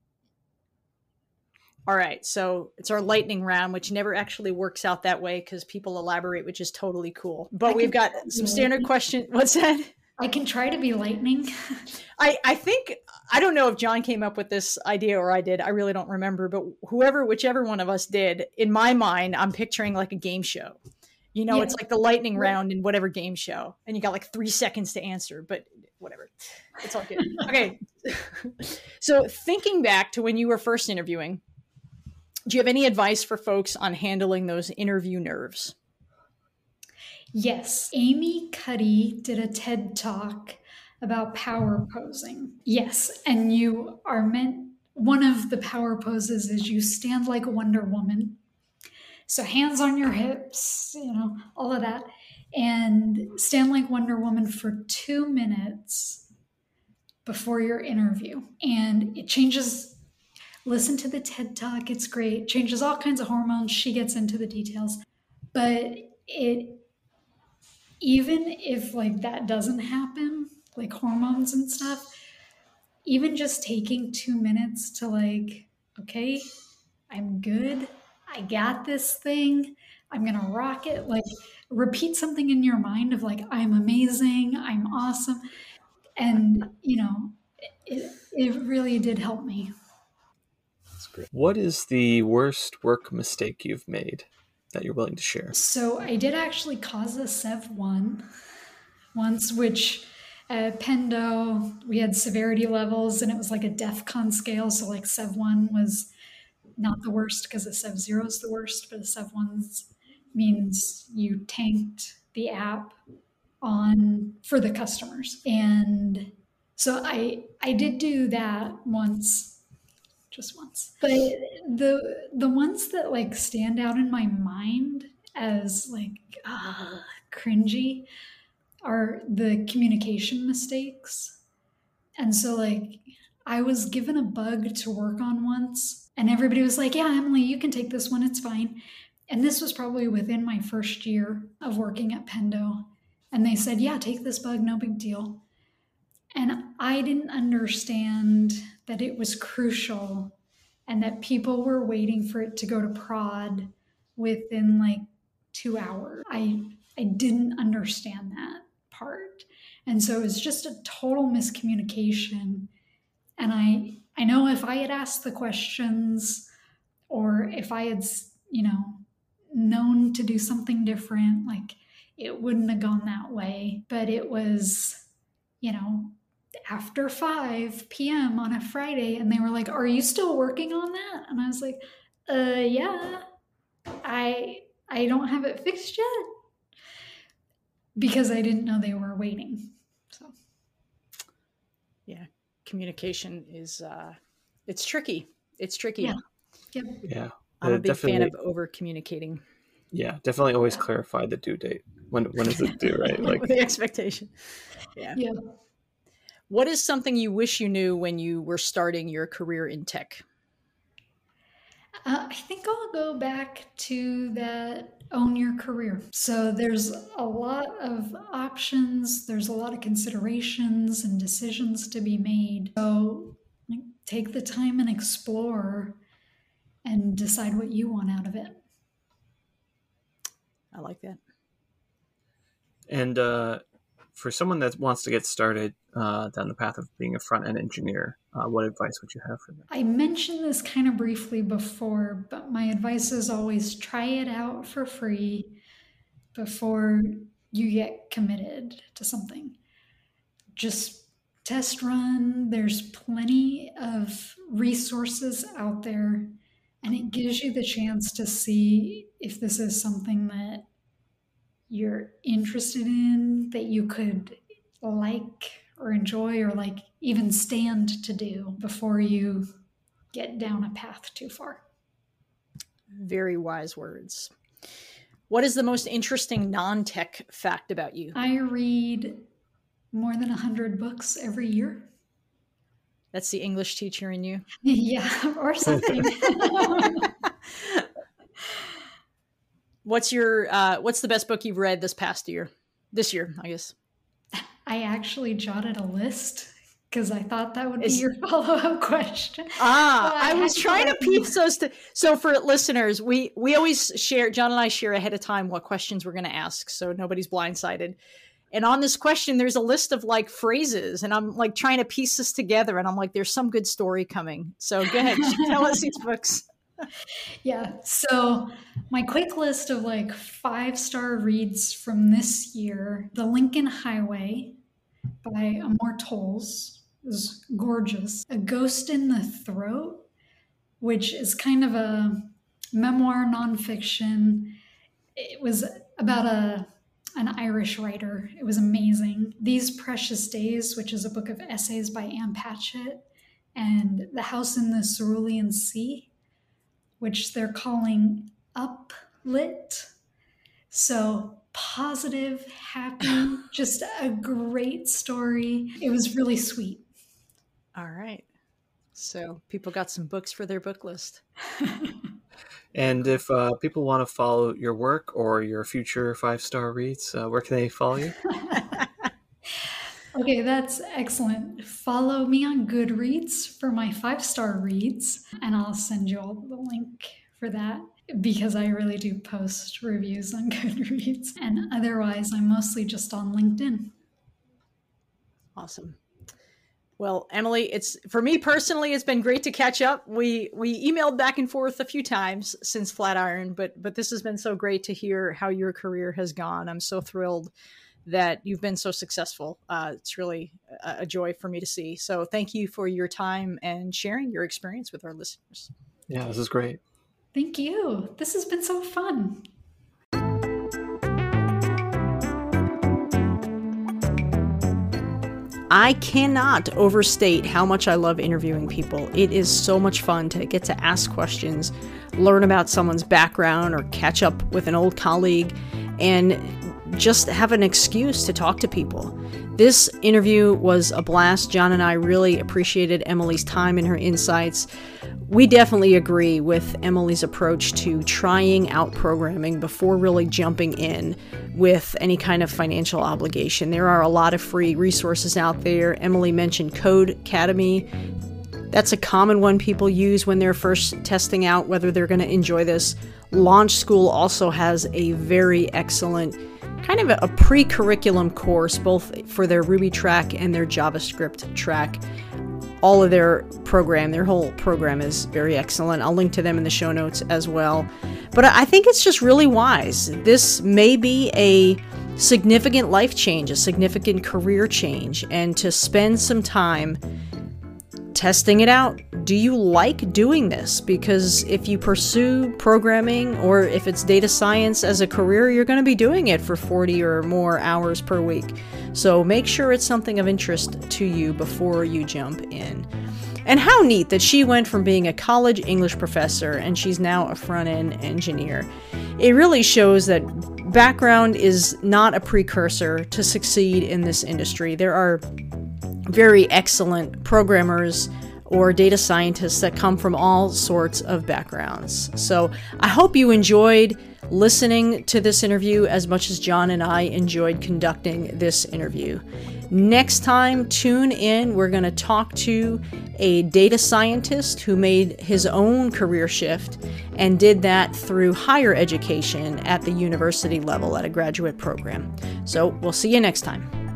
All right. So it's our lightning round which never actually works out that way because people elaborate which is totally cool. But I we've got some standard question what's that I can try to be lightning. I, I think I don't know if John came up with this idea or I did. I really don't remember, but whoever, whichever one of us did, in my mind, I'm picturing like a game show. You know, yeah. it's like the lightning round in whatever game show, and you got like three seconds to answer, but whatever. It's all good. okay. so thinking back to when you were first interviewing, do you have any advice for folks on handling those interview nerves? Yes, Amy Cuddy did a TED talk about power posing. Yes, and you are meant, one of the power poses is you stand like Wonder Woman. So hands on your hips, you know, all of that. And stand like Wonder Woman for two minutes before your interview. And it changes listen to the TED Talk. It's great. Changes all kinds of hormones. She gets into the details. But it even if like that doesn't happen, like hormones and stuff, even just taking two minutes to like, okay, I'm good. I got this thing. I'm going to rock it. Like, repeat something in your mind of like, I'm amazing. I'm awesome. And, you know, it, it really did help me. What is the worst work mistake you've made? That you're willing to share? So I did actually cause a Sev 1 once, which at Pendo, we had severity levels and it was like a DEF CON scale. So like Sev 1 was not the worst because a Sev 0 is the worst, but a Sev 1 means you tanked the app on for the customers. And so I I did do that once just once. But the the ones that like stand out in my mind as like uh, cringy are the communication mistakes. And so like I was given a bug to work on once and everybody was like, "Yeah, Emily, you can take this one. It's fine." And this was probably within my first year of working at Pendo. And they said, "Yeah, take this bug, no big deal." And I didn't understand that it was crucial and that people were waiting for it to go to prod within like two hours. I I didn't understand that part. And so it was just a total miscommunication. And I I know if I had asked the questions or if I had, you know, known to do something different, like it wouldn't have gone that way. But it was, you know, after 5 p.m. on a Friday and they were like, "Are you still working on that?" And I was like, "Uh yeah. I I don't have it fixed yet." Because I didn't know they were waiting. So Yeah, communication is uh it's tricky. It's tricky. Yeah. Yep. Yeah. I'm a big fan of over communicating. Yeah, definitely always clarify the due date. When when is it due, right? Like the expectation. Yeah. Yeah. What is something you wish you knew when you were starting your career in tech? Uh, I think I'll go back to that own your career. So there's a lot of options, there's a lot of considerations and decisions to be made. So like, take the time and explore and decide what you want out of it. I like that. And uh, for someone that wants to get started uh, down the path of being a front end engineer, uh, what advice would you have for them? I mentioned this kind of briefly before, but my advice is always try it out for free. before you get committed to something. Just test run. There's plenty of resources out there, and it gives you the chance to see if this is something that you're interested in, that you could like or enjoy, or like even stand to do before you get down a path too far. Very wise words. What is the most interesting non tech fact about you? I read more than 100 books every year. That's the English teacher in you. yeah, or something. what's your uh, what's the best book you've read this past year? This year, I guess. I actually jotted a list because I thought that would be your follow up question. Ah, I, I was trying to piece those. To, so for listeners, we we always share. John and I share ahead of time what questions we're going to ask, so nobody's blindsided. And on this question, there's a list of like phrases, and I'm like trying to piece this together, and I'm like, there's some good story coming. So go ahead, tell us these books. yeah. So my quick list of like five star reads from this year: The Lincoln Highway by Amor Towles is gorgeous. A Ghost in the Throat, which is kind of a memoir nonfiction. It was about a an Irish writer. It was amazing. These Precious Days, which is a book of essays by Ann Patchett, and The House in the Cerulean Sea, which they're calling Uplit. So positive, happy, just a great story. It was really sweet. All right. So people got some books for their book list. and if uh, people want to follow your work or your future five star reads, uh, where can they follow you? okay, that's excellent. Follow me on Goodreads for my five star reads, and I'll send you all the link for that because I really do post reviews on Goodreads. And otherwise, I'm mostly just on LinkedIn. Awesome. Well, Emily, it's for me personally, it's been great to catch up. We we emailed back and forth a few times since Flatiron, but but this has been so great to hear how your career has gone. I'm so thrilled that you've been so successful. Uh, it's really a, a joy for me to see. So thank you for your time and sharing your experience with our listeners. Yeah, this is great. Thank you. This has been so fun. I cannot overstate how much I love interviewing people. It is so much fun to get to ask questions, learn about someone's background, or catch up with an old colleague, and just have an excuse to talk to people. This interview was a blast. John and I really appreciated Emily's time and her insights we definitely agree with Emily's approach to trying out programming before really jumping in with any kind of financial obligation. There are a lot of free resources out there. Emily mentioned Codecademy. That's a common one people use when they're first testing out whether they're going to enjoy this. Launch School also has a very excellent kind of a pre curriculum course, both for their Ruby track and their JavaScript track all of their program, their whole program is very excellent. I'll link to them in the show notes as well. But I think it's just really wise. This may be a significant life change, a significant career change, and to spend some time testing it out. Do you like doing this? Because if you pursue programming or if it's data science as a career, you're going to be doing it for 40 or more hours per week. So make sure it's something of interest to you before you jump in. And how neat that she went from being a college English professor and she's now a front end engineer. It really shows that background is not a precursor to succeed in this industry. There are very excellent programmers or data scientists that come from all sorts of backgrounds. So I hope you enjoyed listening to this interview as much as John and I enjoyed conducting this interview. Next time, tune in. We're going to talk to a data scientist who made his own career shift and did that through higher education at the university level at a graduate program. So we'll see you next time.